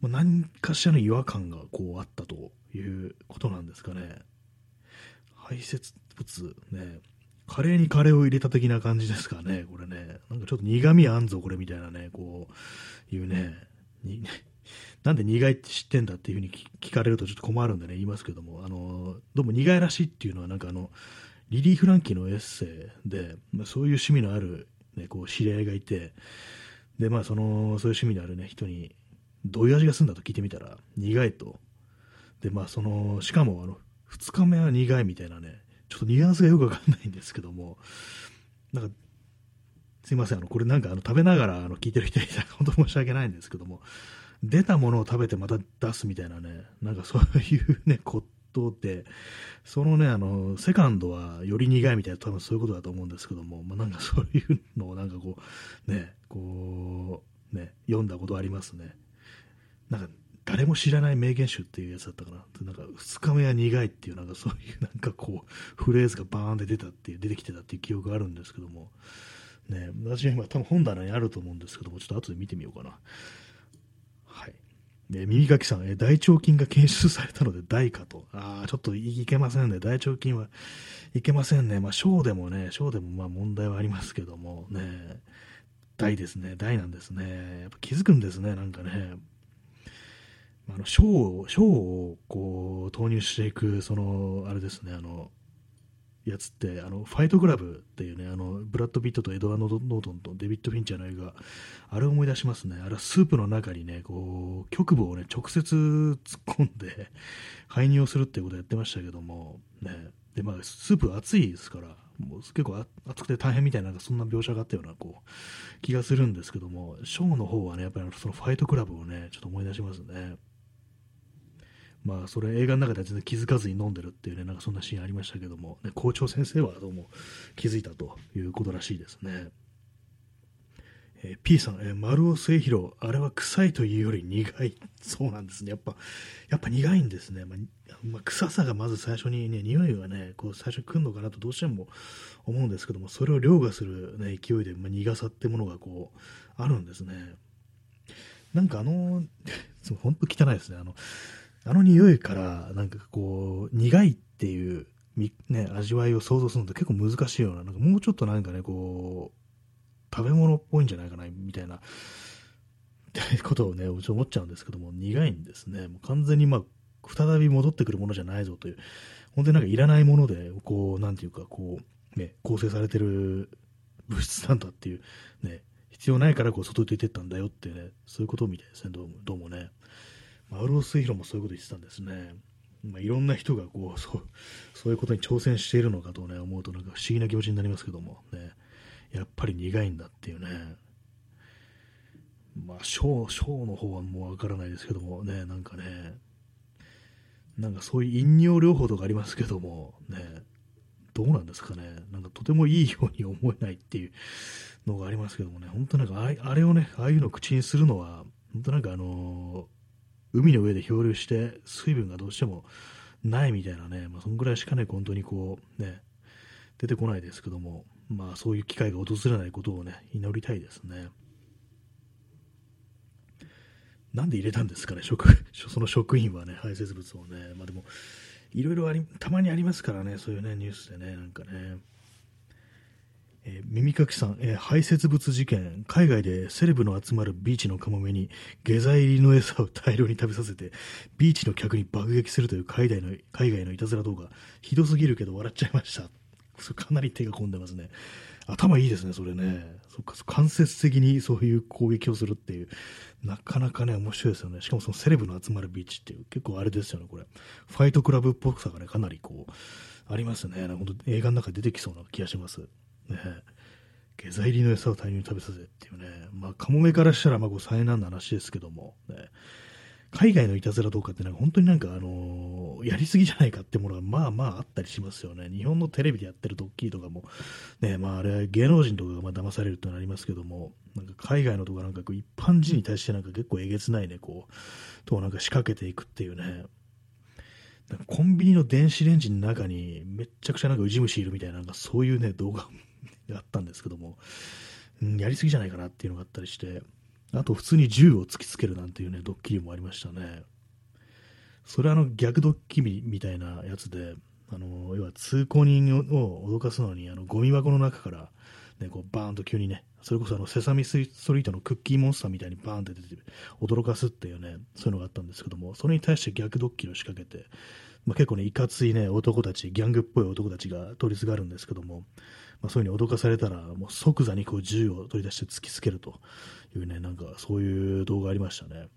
まあ、何かしらの違和感がこうあったということなんですかね。排泄物ね、カレーにカレーを入れた的な感じですかね、これね。なんかちょっと苦味あんぞ、これみたいなね、こう、いうね、に なんで苦いって知ってんだっていうふうに聞かれるとちょっと困るんでね、言いますけども、あの、どうも苦いらしいっていうのは、なんかあの、リリー・フランキーのエッセイで、まあ、そういう趣味のある、ね、こう知り合いがいて、で、まあ、その、そういう趣味のあるね、人に、どういう味がするんだと聞いてみたら、苦いと。で、まあ、その、しかも、あの、二日目は苦いみたいなね、ちょっとニュアンスがよくわかんないんですけども、なんか、すいません、あの、これなんかあの食べながらあの聞いてる人いたら本当申し訳ないんですけども、出たものを食べてまた出すみたいなね、なんかそういうね、ことで、そのね、あの、セカンドはより苦いみたいな、多分そういうことだと思うんですけども、まあ、なんかそういうのをなんかこう、ね、こう、ね、読んだことありますね。なんか、誰も知らない名言集っていうやつだったかな。なんか、二日目は苦いっていう、なんかそういうなんかこう、フレーズがバーンって出たっていう、出てきてたっていう記憶があるんですけども、ね、私は今多分本棚にあると思うんですけども、ちょっと後で見てみようかな。はい。で耳かきさん、え大腸菌が検出されたので大かと。ああ、ちょっといけませんね。大腸菌はいけませんね。まあ、小でもね、小でもまあ問題はありますけども、ね、大ですね。大なんですね。やっぱ気づくんですね、なんかね。あの、ショーを、ショーを、こう、投入していく、その、あれですね、あの、やつって、あの、ファイトクラブっていうね、あの、ブラッド・ピットとエドワード・ノートンとデビッド・フィンチャーの映画、あれを思い出しますね。あれはスープの中にね、こう、局部をね、直接突っ込んで、排尿するっていうことをやってましたけども、ね、で、まあ、スープ熱いですから、もう結構熱くて大変みたいな、そんな描写があったような、こう、気がするんですけども、ショーの方はね、やっぱりそのファイトクラブをね、ちょっと思い出しますね。まあ、それ映画の中では全然気づかずに飲んでるっていうね、なんかそんなシーンありましたけども、ね、校長先生はどうも気づいたということらしいですね。えー、P さん、えー、丸尾末広、あれは臭いというより苦い。そうなんですね。やっぱ、やっぱ苦いんですね。まあ、まあ、臭さがまず最初にね、匂いがね、こう最初に来るのかなとどうしても思うんですけども、それを凌駕する、ね、勢いで、まあ、苦さってものがこう、あるんですね。なんかあの、本当汚いですね。あの、あの匂いから、なんかこう、苦いっていう、ね、味わいを想像するのって結構難しいような、なんかもうちょっとなんかね、こう、食べ物っぽいんじゃないかな、みたいな、ことをね、うち思っちゃうんですけども、苦いんですね。もう完全にまあ、再び戻ってくるものじゃないぞという、本当になんかいらないもので、こう、なんていうか、こう、ね、構成されてる 物質なんだっていう、ね、必要ないからこう外出てったんだよってね、そういうことみたいですね、どうもどうもね。丸尾末広もそういうこと言ってたんですね。まあ、いろんな人がこう そうそういうことに挑戦しているのかと、ね、思うとなんか不思議な気持ちになりますけども、ね、やっぱり苦いんだっていうね、まあ、ショー、ショーの方はもうわからないですけども。ね、なんかね、なんかそういう飲料療法とかありますけども、ね、どうなんですかね、なんかとてもいいように思えないっていうのがありますけどもね、本当なんかあれをね、ああいうのを口にするのは、本当なんかあのー海の上で漂流して水分がどうしてもないみたいなね、まあ、そんぐらいしかね、本当にこう、ね、出てこないですけども、まあそういう機会が訪れないことをね、祈りたいですね。なんで入れたんですかね、職 その職員はね、排泄物をね、まあでも、いろいろあり、たまにありますからね、そういうね、ニュースでね、なんかね。えー、耳かきさん、えー、排泄物事件、海外でセレブの集まるビーチのカモメに下剤入りの餌を大量に食べさせて、ビーチの客に爆撃するという海外の海外のいたずら動画、ひどすぎるけど笑っちゃいました。それかなり手が込んでますね。頭いいですね、それね。そっか、間接的にそういう攻撃をするっていう、なかなかね、面白いですよね。しかもそのセレブの集まるビーチっていう、結構あれですよね、これ。ファイトクラブっぽさがね、かなりこう、ありますね。なんか本当映画の中で出てきそうな気がします。ね、下剤入りの餌を大量に食べさせっていうね、まあ、カモメからしたらまあ災難な話ですけども、ね、海外のいたずらどうかってなんか本当になんか、あのー、やりすぎじゃないかってものがまあまああったりしますよね。日本のテレビでやってるドッキリとかも、ね、まああれ芸能人とかがまあ騙されるってのありますけども、なんか海外のとかなんかこう一般人に対してなんか結構えげつないね、こう、となんか仕掛けていくっていうね、コンビニの電子レンジの中にめっちゃくちゃなんかウジ虫いるみたいな、なんかそういうね、動画あったんですけども、うん、やりすぎじゃないかなっていうのがあったりして、あと普通に銃を突きつけるなんていうね、ドッキリもありましたね。それはあの逆ドッキリみたいなやつで、あの要は通行人を脅かすのにあのゴミ箱の中から、ね、こうバーンと急にね、それこそあのセサミストリートのクッキーモンスターみたいにバーンって出て驚かすっていうね、そういうのがあったんですけども、それに対して逆ドッキリを仕掛けて、まあ、結構ね、いかついね、男たち、ギャングっぽい男たちが通りすがるんですけども、まあ、そういうふうに脅かされたら、もう即座にこう銃を取り出して突きつけるというね、なんかそういう動画ありましたね。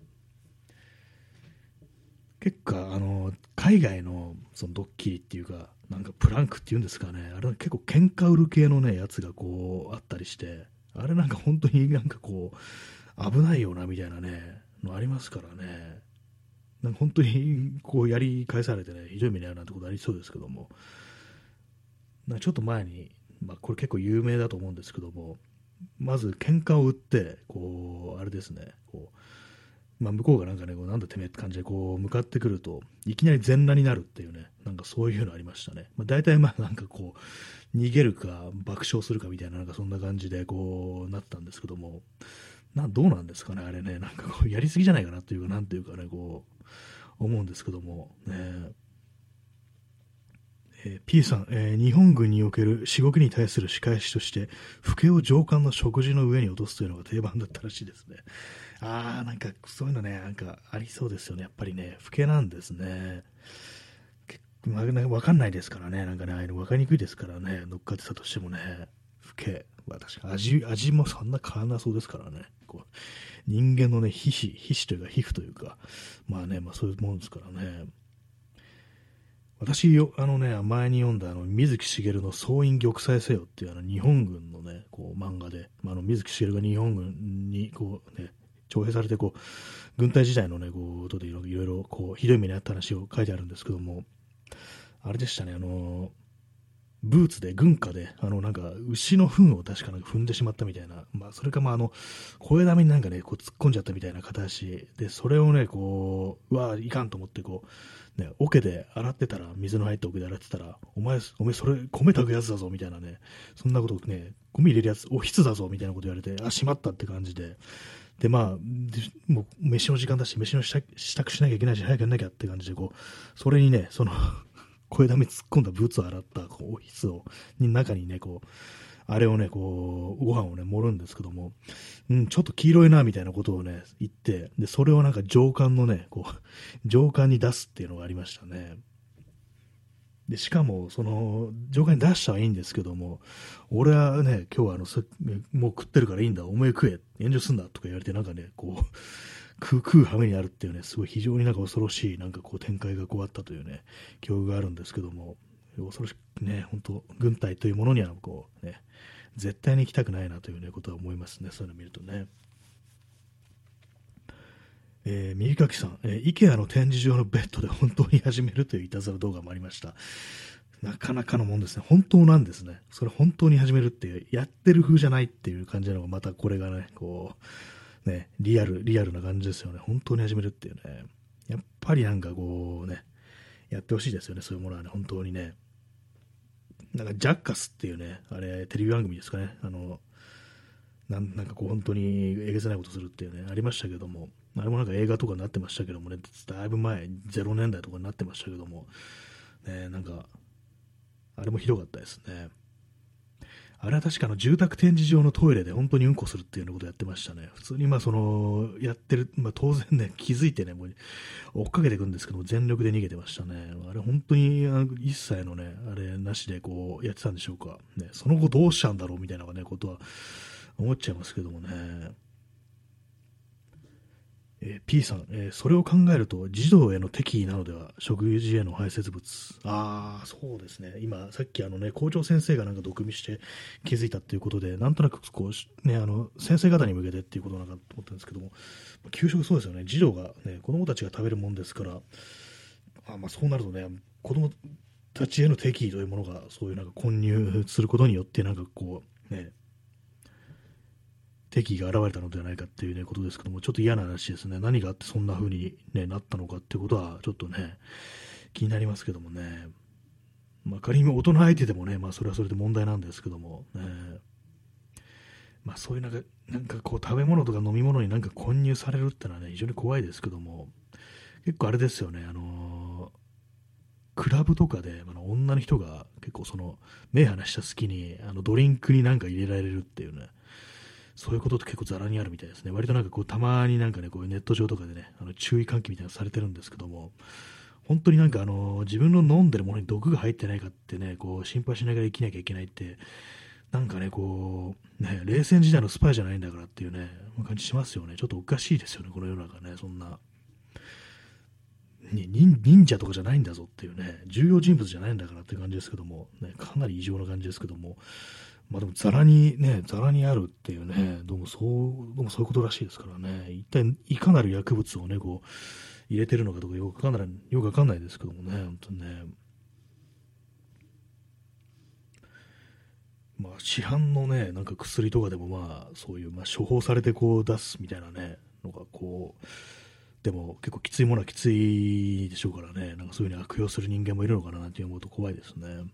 結構、あの、海外のそのドッキリっていうか、なんかプランクっていうんですかね、あれ結構喧嘩売る系のね、やつがこうあったりして、あれなんか本当になんかこう、危ないよなみたいなね、のありますからね。なんか本当にこうやり返されてね、ひどい目に遭うなんてことありそうですけども、なちょっと前にまあ、これ結構有名だと思うんですけども、まず喧嘩を売って、こう、あれですね、こう、まあ、向こうがなんかね、こうなんだてめえって感じでこう向かってくると、いきなり全裸になるっていうね、なんかそういうのありましたね。まあ、大体まあなんかこう、逃げるか爆笑するかみたいな、なんかそんな感じでこうなったんですけども、などうなんですかね、あれね、なんかこうやりすぎじゃないかなっていうか、なんていうかね、こう、思うんですけども、ね、えー、え P さん、えー、日本軍におけるしごきに対する仕返しとして、老けを上官の食事の上に落とすというのが定番だったらしいですね。ああ、なんかそういうのね、なんかありそうですよね。やっぱりね、老けなんですね。わかんないですからね、なんかね、ああいうの分かりにくいですからね、乗っかってたとしてもね、老け、まあ、確か味味もそんな変わらなそうですからね、こう人間のね、皮脂、皮脂というか皮膚というか、まあね、まあそういうもんですからね。私よ、あのね、前に読んだあの水木しげるの総員玉砕せよっていうあの日本軍のね、こう漫画で、まあ、あの水木しげるが日本軍にこうね、徴兵されてこう、軍隊時代のね、こう、とでいろいろこう、ひどい目にあった話を書いてあるんですけども、あれでしたね、あの、ブーツで、軍歌で、あの、なんか、牛の糞を確かなんか踏んでしまったみたいな、まあ、それか、まあ、あの、声だめになんかね、こう突っ込んじゃったみたいな形で、それをね、こう、うわ、いかんと思って、こう、ね、桶で洗ってたら、水の入った桶で洗ってたら、お前、お前、それ、米炊くやつだぞ、みたいなね、そんなことね、ゴミ入れるやつ、おひつだぞ、みたいなこと言われて、あ、しまったって感じで、で、まあ、もう、飯の時間だし、飯の支度しなきゃいけないし、早くやんなきゃって感じで、こう、それにね、その声だめ突っ込んだブーツを洗ったこうオフィスをに中にねこうあれをねこうご飯をね盛るんですけども、うん、ちょっと黄色いなみたいなことをね言ってでそれをなんか上官のねこう上官に出すっていうのがありましたね。でしかも、その上官に出したはいいんですけども、俺はね、今日はあのもう食ってるからいいんだ、お前食え、遠慮すんだとか言われて、なんかね、こう、食う食う羽目にあるっていうね、すごい非常になんか恐ろしいなんかこう展開がこうあったというね、記憶があるんですけども、恐ろしくね、本当軍隊というものにはこうね、絶対に行きたくないなというね、ことは思いますね、そういうのを見るとね。えー、右垣さん、えー、IKEA の展示場のベッドで本当に始めるといういたずら動画もありました。なかなかのもんですね。本当なんですね。それ本当に始めるっていう、やってる風じゃないっていう感じなのが、またこれがね、こう、ね、リアル、リアルな感じですよね。本当に始めるっていうね。やっぱりなんかこうね、やってほしいですよね、そういうものはね、本当にね。なんか、ジャッカスっていうね、あれ、テレビ番組ですかね。あの、なんなんかこう、本当にえげつないことするっていうね、ありましたけども、あれもなんか映画とかになってましたけどもね、だいぶ前、0年代とかになってましたけども、ね、なんか、あれもひどかったですね。あれは確かの住宅展示場のトイレで本当にうんこするっていうようなことやってましたね。普通にまあその、やってる、まあ当然ね、気づいてね、もう追っかけていくんですけども、全力で逃げてましたね。あれ本当に一切のね、あれなしでこうやってたんでしょうか。ね、その後どうしたんだろうみたいなね、ことは思っちゃいますけどもね。えー、P さん、えー、それを考えると児童への適宜なのでは食事への排泄物。ああそうですね。今さっきあのね校長先生がなんか毒味して気づいたっていうことでなんとなくこうねあの先生方に向けてっていうことなんかと思ったんですけども給食そうですよね。児童がね子供たちが食べるもんですからあまあそうなるとね子供たちへの適宜というものがそういうなんか混入することによってなんかこうね敵意が現れたのではないかっていう、ね、ことですけども、ちょっと嫌な話ですね。何があってそんな風に、ね、なったのかっていうことは、ちょっとね、気になりますけどもね。まあ、仮に大人相手でもね、まあ、それはそれで問題なんですけども、ね、まあ、そういうなんか、なんかこう、食べ物とか飲み物になんか混入されるってのはね、非常に怖いですけども、結構あれですよね、あのー、クラブとかで、あの女の人が結構その、目離した隙に、あの、ドリンクになんか入れられるっていうね、そういうことって結構ざらにあるみたいですね。割となんかこう、たまになんかね、こういうネット上とかでね、あの注意喚起みたいなのされてるんですけども、本当になんかあの、自分の飲んでるものに毒が入ってないかってね、こう、心配しながら生きなきゃいけないって、なんかね、こう、ね、冷戦時代のスパイじゃないんだからっていうね、感じしますよね。ちょっとおかしいですよね、この世の中ね、そんな。忍者とかじゃないんだぞっていうね、重要人物じゃないんだからっていう感じですけども、ね、かなり異常な感じですけども、まあでもざらにね、ざらにあるっていうね、どうもそう、どうもそういうことらしいですからね、一体いかなる薬物をね、こう、入れてるのかとかよくわかんない、よくわかんないですけどもね、本当にね。まあ市販のね、なんか薬とかでもまあ、そういう、まあ処方されてこう出すみたいなね、のがこう、でも結構きついものはきついでしょうからね、なんかそういうふうに悪用する人間もいるのかなって思うと怖いですね。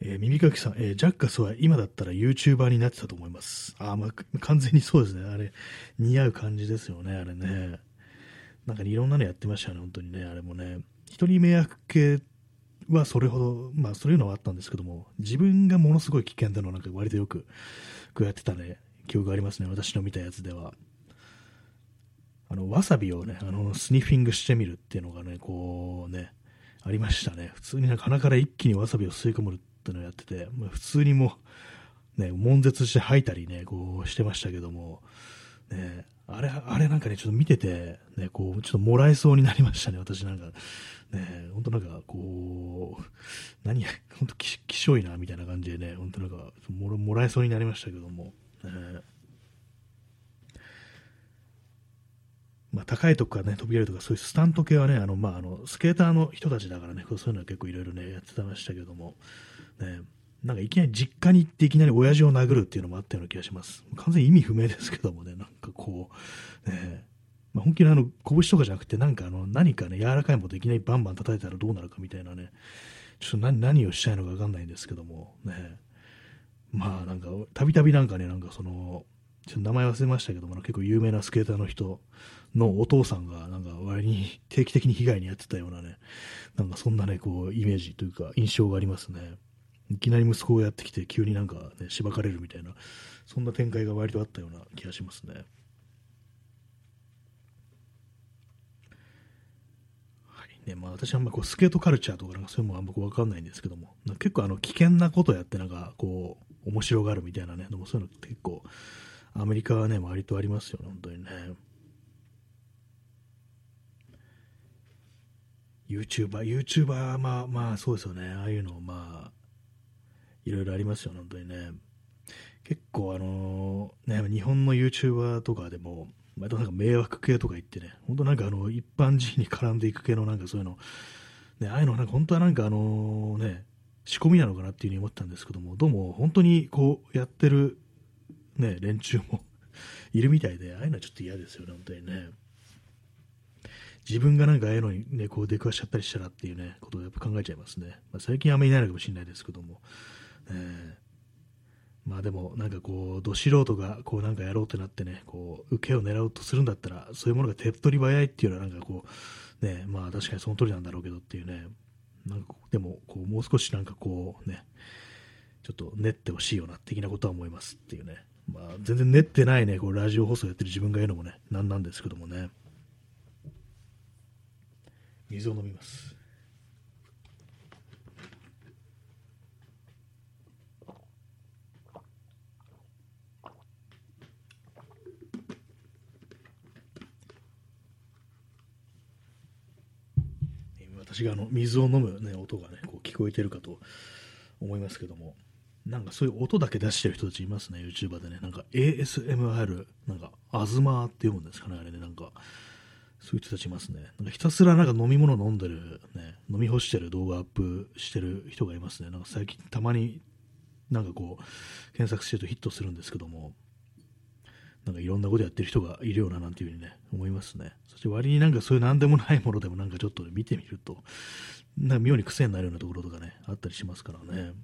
えー、耳かきさん、えー、ジャッカスは今だったら YouTuber になってたと思います。あ、まあ、完全にそうですね。あれ、似合う感じですよね、あれね。なんかいろんなのやってましたね、本当にね、あれもね。人に迷惑系はそれほど、まあそういうのはあったんですけども、自分がものすごい危険なのなんか割とよく、こうやってたね、記憶がありますね、私の見たやつでは。あの、わさびをね、あの、スニッフィングしてみるっていうのがね、こうね、ありましたね。普通になんか鼻から一気にわさびを吸い込むてのをやってて、まあ、普通にもう、ね、悶絶して吐いたりね、こうしてましたけども、ね、あれ、あれなんかね、ちょっと見てて、ね、こう、ちょっともらえそうになりましたね、私なんか。ね、本当なんか、こう、何や、本当き、きしょいな、みたいな感じでね、本当なんかも、もらえそうになりましたけども、ね、まあ、高いとこからね、飛び降りるとか、そういうスタント系はね、あの、まあ、あの、スケーターの人たちだからね、そういうのは結構いろいろね、やってましたけども、ね、なんかいきなり実家に行っていきなり親父を殴るっていうのもあったような気がします。完全に意味不明ですけどもね、なんかこう、ね、まあ、本気のあの、拳とかじゃなくて、なんかあの、何かね、柔らかいものいきなりバンバン叩いたらどうなるかみたいなね、ちょっと何何をしたいのかわかんないんですけども、ね、まあなんか、たびたびなんかね、なんかその、ちょっと名前忘れましたけども、結構有名なスケーターの人のお父さんが、なんか割に定期的に被害に遭ってたようなね、なんかそんなね、こう、イメージというか印象がありますね。いきなり息子をやってきて、急になんかね、しばかれるみたいな、そんな展開が割とあったような気がしますね。はいねまあ、私はあんまこうスケートカルチャーとかなんかそういうのもあんま分かんないんですけども、結構あの危険なことやってなんかこう面白がるみたいなね、でもそういうの結構アメリカはね、割とありますよね、本当にね。YouTuber、YouTuber、まあまあそうですよね、ああいうの、まあ、いろいろありますよ、本当にね。結構あのー、ね、日本の YouTuber とかでも、またなんか迷惑系とか言ってね、本当なんかあの、一般人に絡んでいく系のなんかそういうの、ね、ああいうのなんか本当はなんかあのね、仕込みなのかなっていうふうに思ったんですけども、どうも本当にこうやってるね、連中も いるみたいで、ああいうのはちょっと嫌ですよね、本当にね。自分がなんかああいうのにね、こう出くわしちゃったりしたらっていうね、ことをやっぱ考えちゃいますね。まあ、最近あんまりいないのかもしれないですけども。ね、まあでも、なんかこう、ど素人がこうなんかやろうってなってね、こう、受けを狙おうとするんだったら、そういうものが手っ取り早いっていうのはなんかこう、ね、まあ確かにその通りなんだろうけどっていうね、なんかでも、こう、もう少しなんかこうね、ちょっと練ってほしいよな、的なことは思いますっていうね。まあ、全然練ってないね、こうラジオ放送やってる自分が言うのもね、なんなんですけどもね。水を飲みます。私があの水を飲む、ね、音がね、こう聞こえてるかと思いますけども、なんかそういう音だけ出してる人たちいますね、YouTuber でね。なんか ASMR、なんか、アズマーって読むんですかね、あれね、なんか、そういう人たちいますね。なんかひたすらなんか飲み物飲んでる、ね、飲み干してる動画アップしてる人がいますね。なんか最近たまになんかこう、検索してるとヒットするんですけども、なんかいろんなことやってる人がいるようななんていうふうにね、思いますね。そして割になんかそういう何でもないものでもなんかちょっと、ね、見てみると、なんか妙に癖になるようなところとかね、あったりしますからね。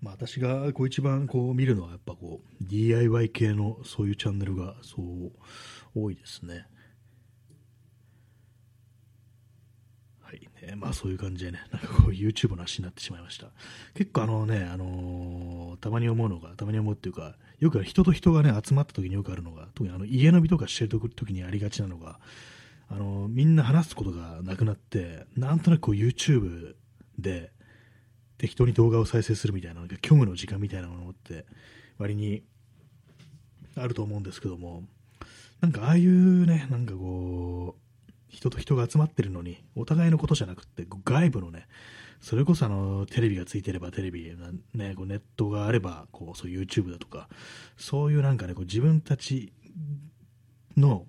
まあ、私がこう一番こう見るのはやっぱこう DIY 系のそういうチャンネルがそう多いですね。はいね、まあそういう感じでね、なんかこう YouTube の足になってしまいました。結構あのね、あのー、たまに思うのが、たまに思うっていうか、よく人と人がね、集まった時によくあるのが、特にあの家飲みとかしてる時にありがちなのが、あのー、みんな話すことがなくなって、なんとなくこう YouTube で、適当に動画を再生するみたいな、なんか虚無の時間みたいなものって割にあると思うんですけども、なんかああいうね、なんかこう、人と人が集まってるのに、お互いのことじゃなくて、外部のね、それこそあのテレビがついてればテレビ、ね、こうネットがあればこうそう YouTube だとか、そういうなんかね、こう自分たちの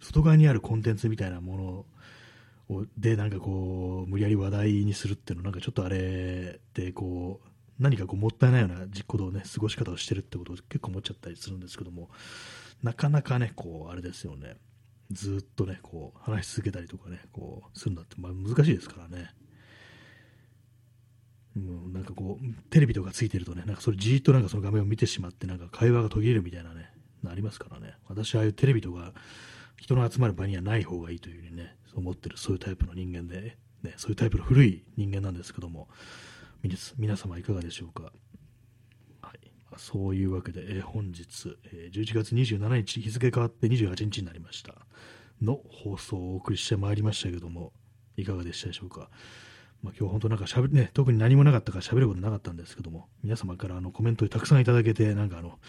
外側にあるコンテンツみたいなものをでなんかこう無理やり話題にするっていうのなんかちょっとあれでこう何かこうもったいないような実行動ね過ごし方をしてるってことを結構思っちゃったりするんですけどもなかなかねこうあれですよね。ずっとねこう話し続けたりとかねこうするんだって、まあ、難しいですからね。うん、なんかこうテレビとかついてるとねなんかそれじーっとなんかその画面を見てしまってなんか会話が途切れるみたいなねありますからね。私はああいうテレビとか人の集まる場にはない方がいいというふうにねそう思ってるそういうタイプの人間で、ね、そういうタイプの古い人間なんですけども皆様いかがでしょうか、そういうわけで、えー本日、えー11月27日、日付変わって28日になりました。の放送をお送りしてまいりましたけども、いかがでしたでしょうか？まあ、今日本当なんかしゃべね、特に何もなかったから喋ることなかったんですけども、皆様からあのコメントたくさんいただけて、なんかあの、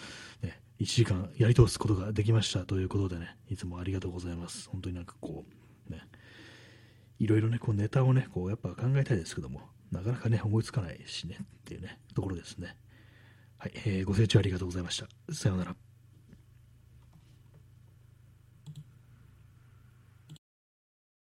ね、1時間やり通すことができましたということでね、いつもありがとうございます。本当になんかこう、ね、いろいろね、こうネタをね、こうやっぱ考えたいですけども、なかなかね、思いつかないしね、っていうね、ところですね。はい、えーご清聴ありがとうございました。さようなら。